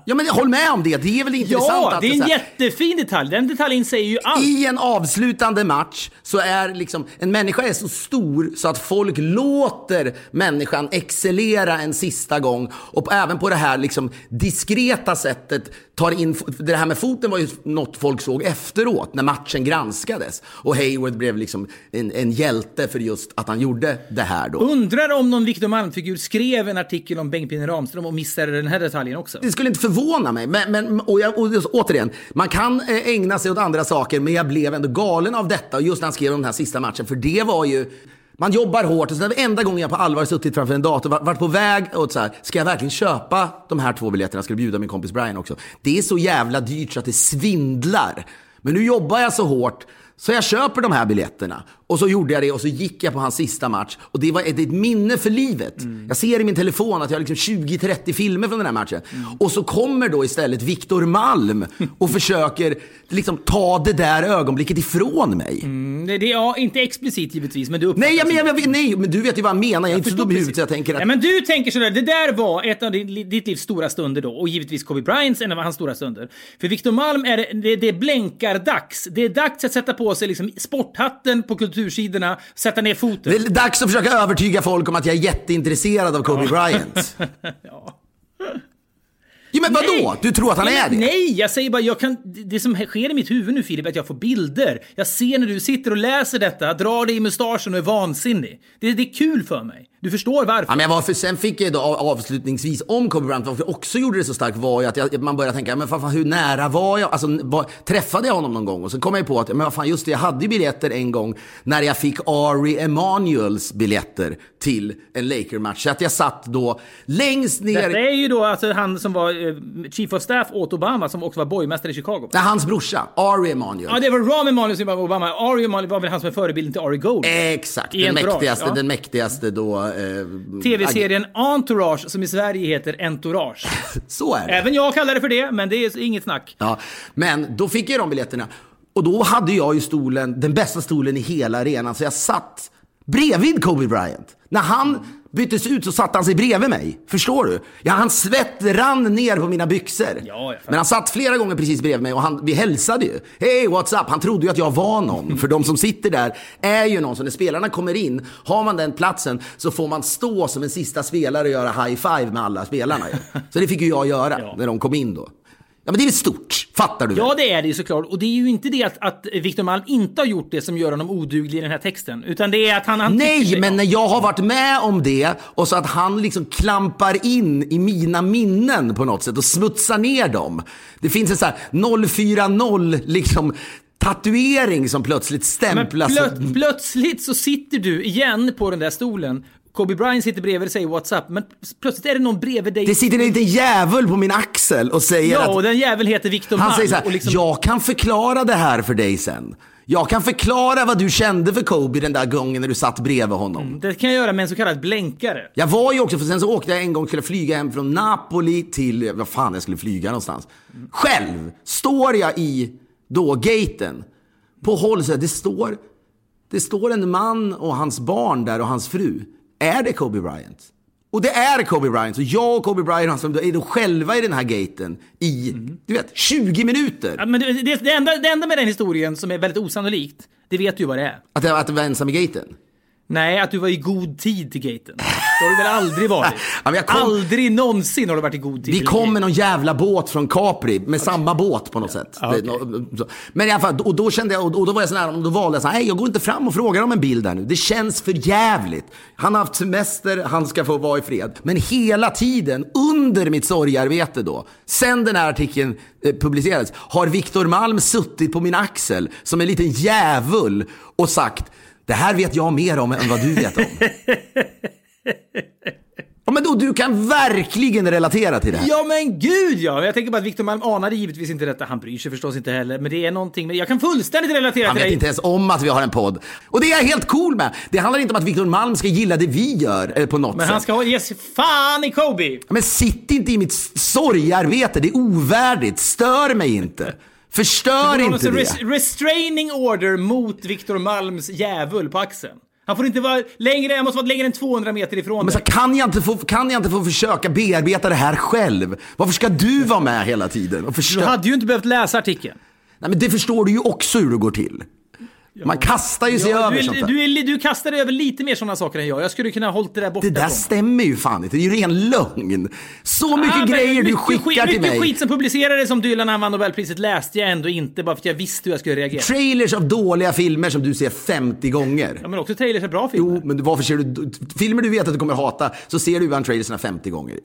ja, men håll med om det. Det är väl intressant Ja, att det är en jättefin detalj. Den detaljen säger ju allt. I en avslutande match så är liksom, en människa är så stor så att folk låter människan excellera en sista gång och även på det här liksom diskreta sättet tar in, det här med foten var ju något folk såg efteråt, när matchen granskades. Och Hayward blev liksom en, en hjälte för just att han gjorde det här då. Undrar om någon Victor Malmfigur skrev en artikel om Bengt-Pinne Ramström och missade den här detaljen också. Det skulle inte förvåna mig. Men, men, och jag, och återigen, man kan eh, ägna sig åt andra saker, men jag blev ändå galen av detta. Och just när han skrev om den här sista matchen, för det var ju... Man jobbar hårt och så enda gången jag på allvar suttit framför en dator, varit på väg och så här, ska jag verkligen köpa de här två biljetterna? Ska jag bjuda min kompis Brian också? Det är så jävla dyrt så att det svindlar. Men nu jobbar jag så hårt så jag köper de här biljetterna. Och så gjorde jag det och så gick jag på hans sista match. Och det var ett, ett minne för livet. Mm. Jag ser i min telefon att jag har liksom 20-30 filmer från den här matchen. Mm. Och så kommer då istället Viktor Malm och försöker liksom ta det där ögonblicket ifrån mig. Mm, det, det, ja, inte explicit givetvis, men du Nej, jag, men, jag, jag, nej, men du vet ju vad han menar. Jag är inte så dum i huvudet så jag tänker att... Ja, men du tänker sådär, det där var ett av ditt, ditt livs stora stunder då. Och givetvis Kobe Bryants en av hans stora stunder. För Victor Malm är det, det, det blänkar dags. Det är dags att sätta på sig liksom sporthatten på kultursidorna, sätta ner foten. Det är dags att försöka övertyga folk om att jag är jätteintresserad av Kobe Bryant. Ja. Jo, men vadå? Du tror att han Nej, är det? Nej, jag säger bara, jag kan, det som sker i mitt huvud nu Filip, är att jag får bilder. Jag ser när du sitter och läser detta, drar dig i mustaschen och är vansinnig. Det, det är kul för mig. Du förstår varför. Ja, men jag var för, sen fick jag då av- avslutningsvis om Kobe Bryant, varför jag också gjorde det så starkt var ju att jag, man började tänka, men fan, fan, hur nära var jag? Alltså, var, träffade jag honom någon gång? Och så kom jag på att, men vad fan, just det, jag hade ju biljetter en gång när jag fick Ari Emanuels biljetter till en Laker-match. Så att jag satt då längst ner. Detta är ju då alltså han som var eh, Chief of Staff åt Obama, som också var borgmästare i Chicago. Nej, hans brorsa, Ari Emanuel. Ja, det var Rahm Emanuel som var Obama. Ari Emanuel var väl han som är förebilden till Ari Gold. Exakt, den mäktigaste, ja. den mäktigaste då... Eh, TV-serien Entourage, som i Sverige heter Entourage. Så är det. Även jag kallar det för det, men det är inget snack. Ja, men då fick jag de biljetterna. Och då hade jag ju stolen, den bästa stolen i hela arenan. Så jag satt bredvid Kobe Bryant. När han byttes ut så satte han sig bredvid mig. Förstår du? Ja, hans svett rann ner på mina byxor. Ja. Men han satt flera gånger precis bredvid mig och han, vi hälsade ju. Hej, what's up? Han trodde ju att jag var någon. För de som sitter där är ju någon. Så när spelarna kommer in, har man den platsen så får man stå som en sista spelare och göra high five med alla spelarna. Så det fick ju jag göra Ja. när de kom in då. Ja, men det är väl stort. Fattar du? väl? Ja, det är det ju såklart. Och det är ju inte det att, att Victor Malm inte har gjort det som gör honom oduglig i den här texten. Utan det är att han... han Nej, men när jag har varit med om det och så att han liksom klampar in i mina minnen på något sätt och smutsar ner dem. Det finns en sån här 040 liksom tatuering som plötsligt Men stämplas. plö- plötsligt så sitter du igen på den där stolen. Kobe Bryant sitter bredvid och säger What's up? Men plötsligt är det någon bredvid dig. Det sitter en liten jävel på min axel och säger Ja, att och den jäveln heter Victor han Malm. säger så här, liksom, jag kan förklara det här för dig sen. Jag kan förklara vad du kände för Kobe den där gången när du satt bredvid honom. Det kan jag göra med en så kallad blänkare. Jag var ju också, för sen så åkte jag en gång, skulle flyga hem från Napoli till, vad fan jag skulle flyga någonstans. Själv står jag i då gaten på håll, så här, det står, det står en man och hans barn där och hans fru. Är det Kobe Bryant? Och det är Kobe Bryant. Så jag och Kobe Bryant som är då själva i den här gaten i, du vet, 20 minuter. Ja, men det, det, det, enda, det enda med den historien som är väldigt osannolikt, det vet du ju vad det är. Att jag, att jag var ensam i gaten. Nej, att du var i god tid till gaten. Det har du väl aldrig varit? Ja, kom- Aldrig någonsin har du varit i god tid Vi kom med någon jävla båt från Capri, med samma båt på något sätt. Så. Men i alla fall, och då kände jag, och då var jag sån här, och då valde jag så här, "Nej, jag går inte fram och frågar om en bild här nu. Det känns för jävligt. Han har haft semester, han ska få vara i fred. Men hela tiden, under mitt sorgarbete då, sen den här artikeln eh, publicerades, har Viktor Malm suttit på min axel som en liten djävul och sagt, det här vet jag mer om än vad du vet om. Ja, men då, du kan verkligen relatera till det här. Ja men gud ja! Jag tänker bara att Victor Malm anade givetvis inte detta. Han bryr sig förstås inte heller. Men det är någonting. Men jag kan fullständigt relatera Han till vet dig. inte ens om att vi har en podd. Och det är jag helt cool med. Det handlar inte om att Victor Malm ska gilla det vi gör eh, på något Men sätt. han ska ha- ge sig fan i Kobe! Men sitt inte i mitt sorgarbete. Det är ovärdigt. Stör mig inte. Förstör inte Alltså, det. res- restraining order mot Victor Malms djävul på axeln. Han får inte vara längre, jag måste vara längre än 200 meter ifrån Men så dig. kan, jag inte få, kan jag inte få försöka bearbeta det här själv? Varför ska du vara med hela tiden och Du förstöra? hade ju inte behövt läsa artikeln. Nej, men det förstår du ju också hur det går till. Man kastar ju sig Ja, över du, sånt är, där. du, är, du kastar över lite mer sådana saker än jag. Jag skulle kunna ha hållit det där borta Det där stämmer ju fan inte. Det är ju ren lögn. Så mycket Ah, grejer du mycket skickar skit, till mycket mig. skit som publicerades som Dylan när han vann Nobelpriset läste jag ändå inte bara för att jag visste hur jag skulle reagera. Trailers av dåliga filmer som du ser 50 gånger. Ja, men också trailers är bra filmer. Jo, men varför ser du... Filmer du vet att du kommer hata, så ser du ibland trailersna 50 gånger.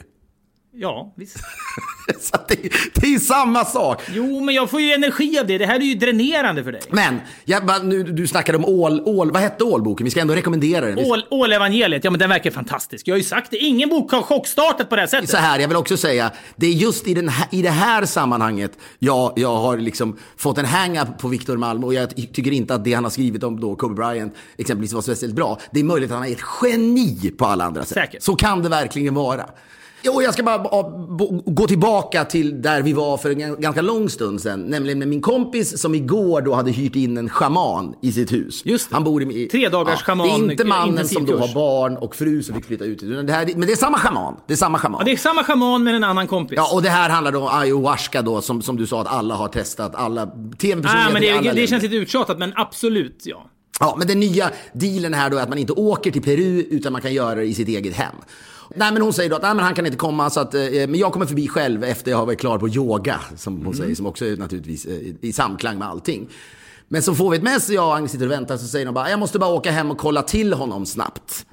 Ja, visst. Så det, det är ju samma sak. Jo, men jag får ju energi av det. Det här är ju dränerande för dig. Men, jag, bara- nu, du snackade om ål, ål, vad hette ålboken? Vi ska ändå rekommendera den. Ål- Ålevangeliet, ja men den verkar fantastisk. Jag har ju sagt det, ingen bok har chockstartat på det här sättet. Så här, jag vill också säga, det är just i, den här, i det här sammanhanget jag, jag har liksom fått en hang-up på Victor Malm och jag ty- tycker inte att det han har skrivit om då Kobe Bryant exempelvis var speciellt bra. Det är möjligt att han är ett geni på alla andra sätt. Säkert. Så kan det verkligen vara. Jo, jag ska bara gå tillbaka till där vi var för en ganska lång stund sedan. Nämligen med min kompis som igår då hade hyrt in en schaman i sitt hus. Just det. Han bor i... Tre dagars Det är schaman- inte mannen som då har barn och fru som fick flytta ut. Det här, men det är samma schaman. Det är samma schaman. Ja, det är samma schaman men en annan kompis. Ja, och det här handlar då om ayahuasca då, som, som du sa att alla har testat, alla tv-personligheter ah, men det, det länder. känns lite uttjatat, men absolut ja. Ja, men den nya dealen här då är att man inte åker till Peru utan man kan göra det i sitt eget hem. Nej, men hon säger då att nej, men han kan inte komma, så att, eh, men jag kommer förbi själv efter jag har varit klar på yoga, som hon säger, som också är naturligtvis eh, i samklang med allting. Men så får vi ett mess, jag och Agnes sitter och väntar, så säger de bara, jag måste bara åka hem och kolla till honom snabbt.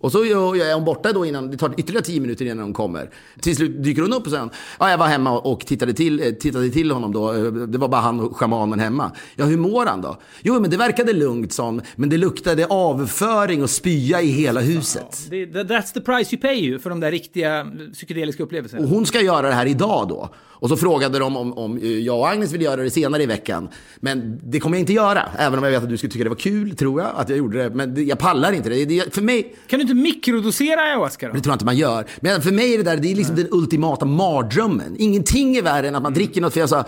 Och så är hon borta då innan, det tar ytterligare tio minuter innan hon kommer. Till slut dyker hon upp och säger, ja jag var hemma och tittade till, eh, tittade till honom då, Eh, det var bara han och schamanen hemma. Ja, hur mår han då? Jo, men det verkade lugnt, hon, men det luktade avföring och spya i hela huset. Det, that- that's the price you pay ju för de där riktiga psykedeliska upplevelserna. Och hon ska göra det här idag då. Och så frågade de om, om eh, jag och Agnes vill göra det senare i veckan. Men det kommer inte göra. Även om jag vet att du skulle tycka det var kul, tror jag, att jag gjorde det. Men jag pallar inte det. det för mig, Kan du inte mikrodosera ayahuasca då? det tror jag inte man gör. Men för mig är det där, det är liksom den ultimata mardrömmen. Ingenting är värre än att man dricker något. För jag sa,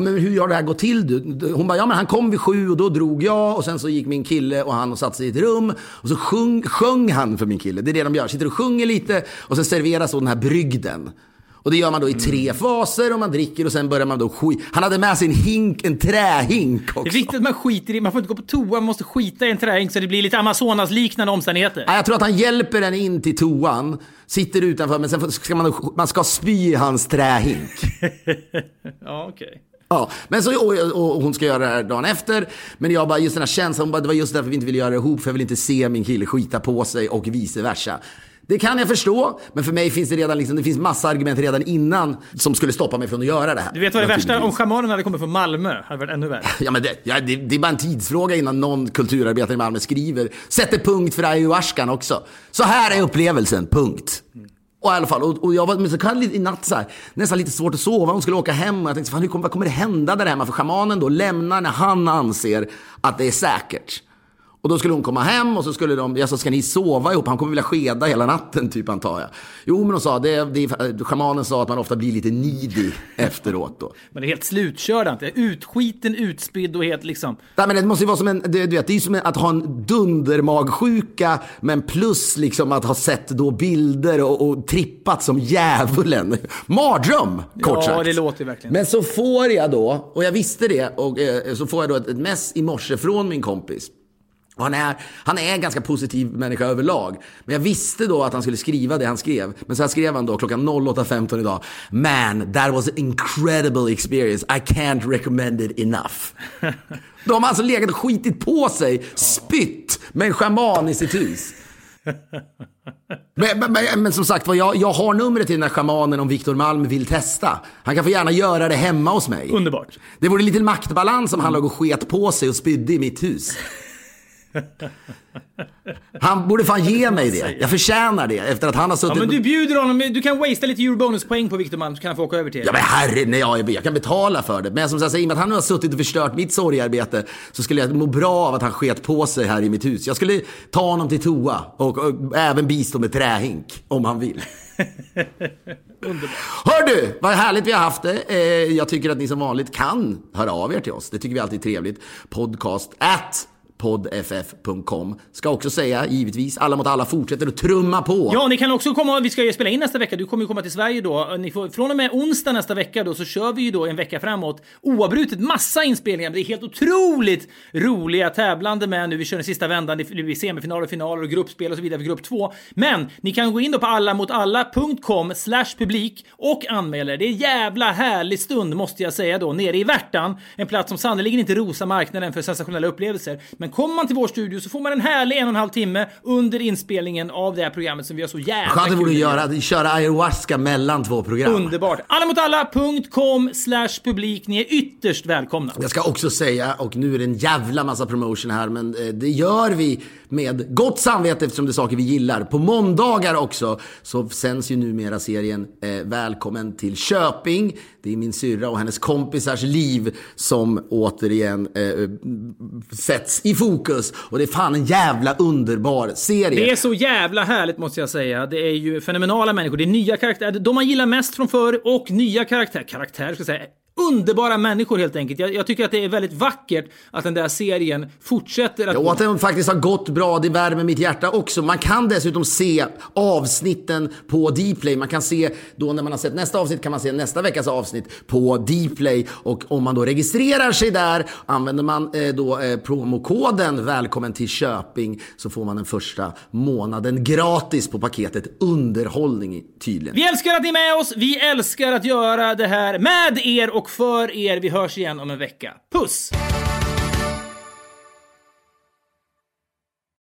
men hur har det här gått till? Du? Hon bara, ja men han kom vid sju och då drog jag. Och sen så gick min kille och han och satte sig i ett rum. Och så sjung, sjöng han för min kille. Det är det de gör. Sitter och sjunger lite och sen serveras då den här brygden. Och det gör man då i tre faser och man dricker och sen börjar man då skit. Han hade med sig en hink, en trähink också. Det är viktigt att man skiter i, man får inte gå på toa, man måste skita i en trähink så det blir lite Amazonas-liknande omständigheter. Jag tror att han hjälper den in till toan, sitter utanför, men sen ska man, man ska spy i hans trähink. Ja, okej. Ja, men så, och, och hon ska göra det här dagen efter. Men jag bara, just den här känslan, hon bara, det var just därför vi inte ville göra det ihop, för jag vill inte se min kille skita på sig och vice versa. Det kan jag förstå, men för mig finns det redan liksom, det finns massa argument redan innan som skulle stoppa mig från att göra det här. Du vet vad det värsta, om Naturligtvis. schamanen hade kommit från Malmö, hade varit ännu värre. Ja, men det, ja, det, det är bara en tidsfråga innan någon kulturarbetare i Malmö skriver, sätter punkt för ayahuascan också. Så här är upplevelsen, punkt. Och i alla fall, och, och jag var men så kall i natt så här, nästan lite svårt att sova. Hon skulle åka hem och jag tänkte, fan, hur kommer, vad kommer det hända där hemma? För schamanen då lämnar när han anser att det är säkert. Och då skulle hon komma hem och så skulle de, jag sa, ska ni sova ihop? Han kommer vilja skeda hela natten typ antar jag. Jo men hon sa, det, det, schamanen sa att man ofta blir lite needy efteråt då. Men det är helt slutkörd inte. Utskiten, utspydd och helt liksom... Nej, men det måste ju vara som en, du vet, det är som att ha en dundermagsjuka, men plus liksom att ha sett då bilder och, och trippat som djävulen. Mardröm, kort Ja, sagt. det låter verkligen. Men så får jag då, och jag visste det, och eh, så får jag då ett, ett mess i morse från min kompis. Och han, är, han är en ganska positiv människa överlag. Men jag visste då att han skulle skriva det han skrev. Men så här skrev han då klockan 08.15 idag. Man, that was an incredible experience. I can't recommend it enough. De har alltså legat och skitit på sig, spytt med en schaman i sitt hus. Men, men, men, men som sagt jag, jag har numret till den här schamanen om Viktor Malm vill testa. Han kan få gärna göra det hemma hos mig. Underbart. Det vore lite maktbalans om han låg och sket på sig och spydde i mitt hus. Han borde fan ge mig det. Jag förtjänar det efter att han har Ja, suttit... men du bjuder honom, du kan wastea lite eurobonuspoäng på Victor Malm så kan han få åka över till er. Ja men herre, nej, jag, jag kan betala för det. Men som sagt, i och med att han nu har suttit och förstört mitt sorgarbete så skulle jag må bra av att han sket på sig här i mitt hus. Jag skulle ta honom till toa och, och även bistå med trähink om han vill. Hör du, vad härligt vi har haft det. Eh, jag tycker att ni som vanligt kan höra av er till oss. Det tycker vi alltid är trevligt. Podcast at poddff.com. Ska också säga, givetvis, alla mot alla fortsätter att trumma på. Ja, ni kan också komma, vi ska ju spela in nästa vecka, du kommer ju komma till Sverige då. Ni får, från och med onsdag nästa vecka då så kör vi ju då en vecka framåt oavbrutet massa inspelningar. Det är helt otroligt roliga tävlande med nu. Vi kör den sista vändan, det blir semifinaler, finaler och gruppspel och så vidare för grupp två. Men ni kan gå in då på allamotalla.com slash publik och anmäla er. Det är en jävla härlig stund måste jag säga då, nere i Värtan. En plats som sannerligen inte rosar marknaden för sensationella upplevelser. Men kommer man till vår studio så får man en härlig en och en halv timme under inspelningen av det här programmet som vi har så jävla Skönt det vore att göra, köra ayahuasca mellan två program. Underbart. Allamotalla.com slash publik. Ni är ytterst välkomna. Jag ska också säga, och nu är det en jävla massa promotion här, men eh, det gör vi med gott samvete eftersom det är saker vi gillar. På måndagar också så sänds ju numera serien eh, Välkommen till Köping. Det är min syrra och hennes kompisars liv som återigen eh, sätts i fokus. Och det är fan en jävla underbar serie. Det är så jävla härligt måste jag säga. Det är ju fenomenala människor. Det är nya karaktärer. De man gillar mest från förr och nya karaktärer. Karaktärer ska jag säga. Underbara människor helt enkelt. Jag, jag tycker att det är väldigt vackert att den där serien fortsätter att Ja, och att den faktiskt har gått bra, det värmer mitt hjärta också. Man kan dessutom se avsnitten på Dplay. Man kan se, då när man har sett nästa avsnitt kan man se nästa veckas avsnitt på Dplay. Och om man då registrerar sig där, använder man eh, då eh, promokoden Välkommen till Köping så får man den första månaden gratis på paketet underhållning tydligen. Vi älskar att ni är med oss. Vi älskar att göra det här med er och för er. Vi hörs igen om en vecka. Puss!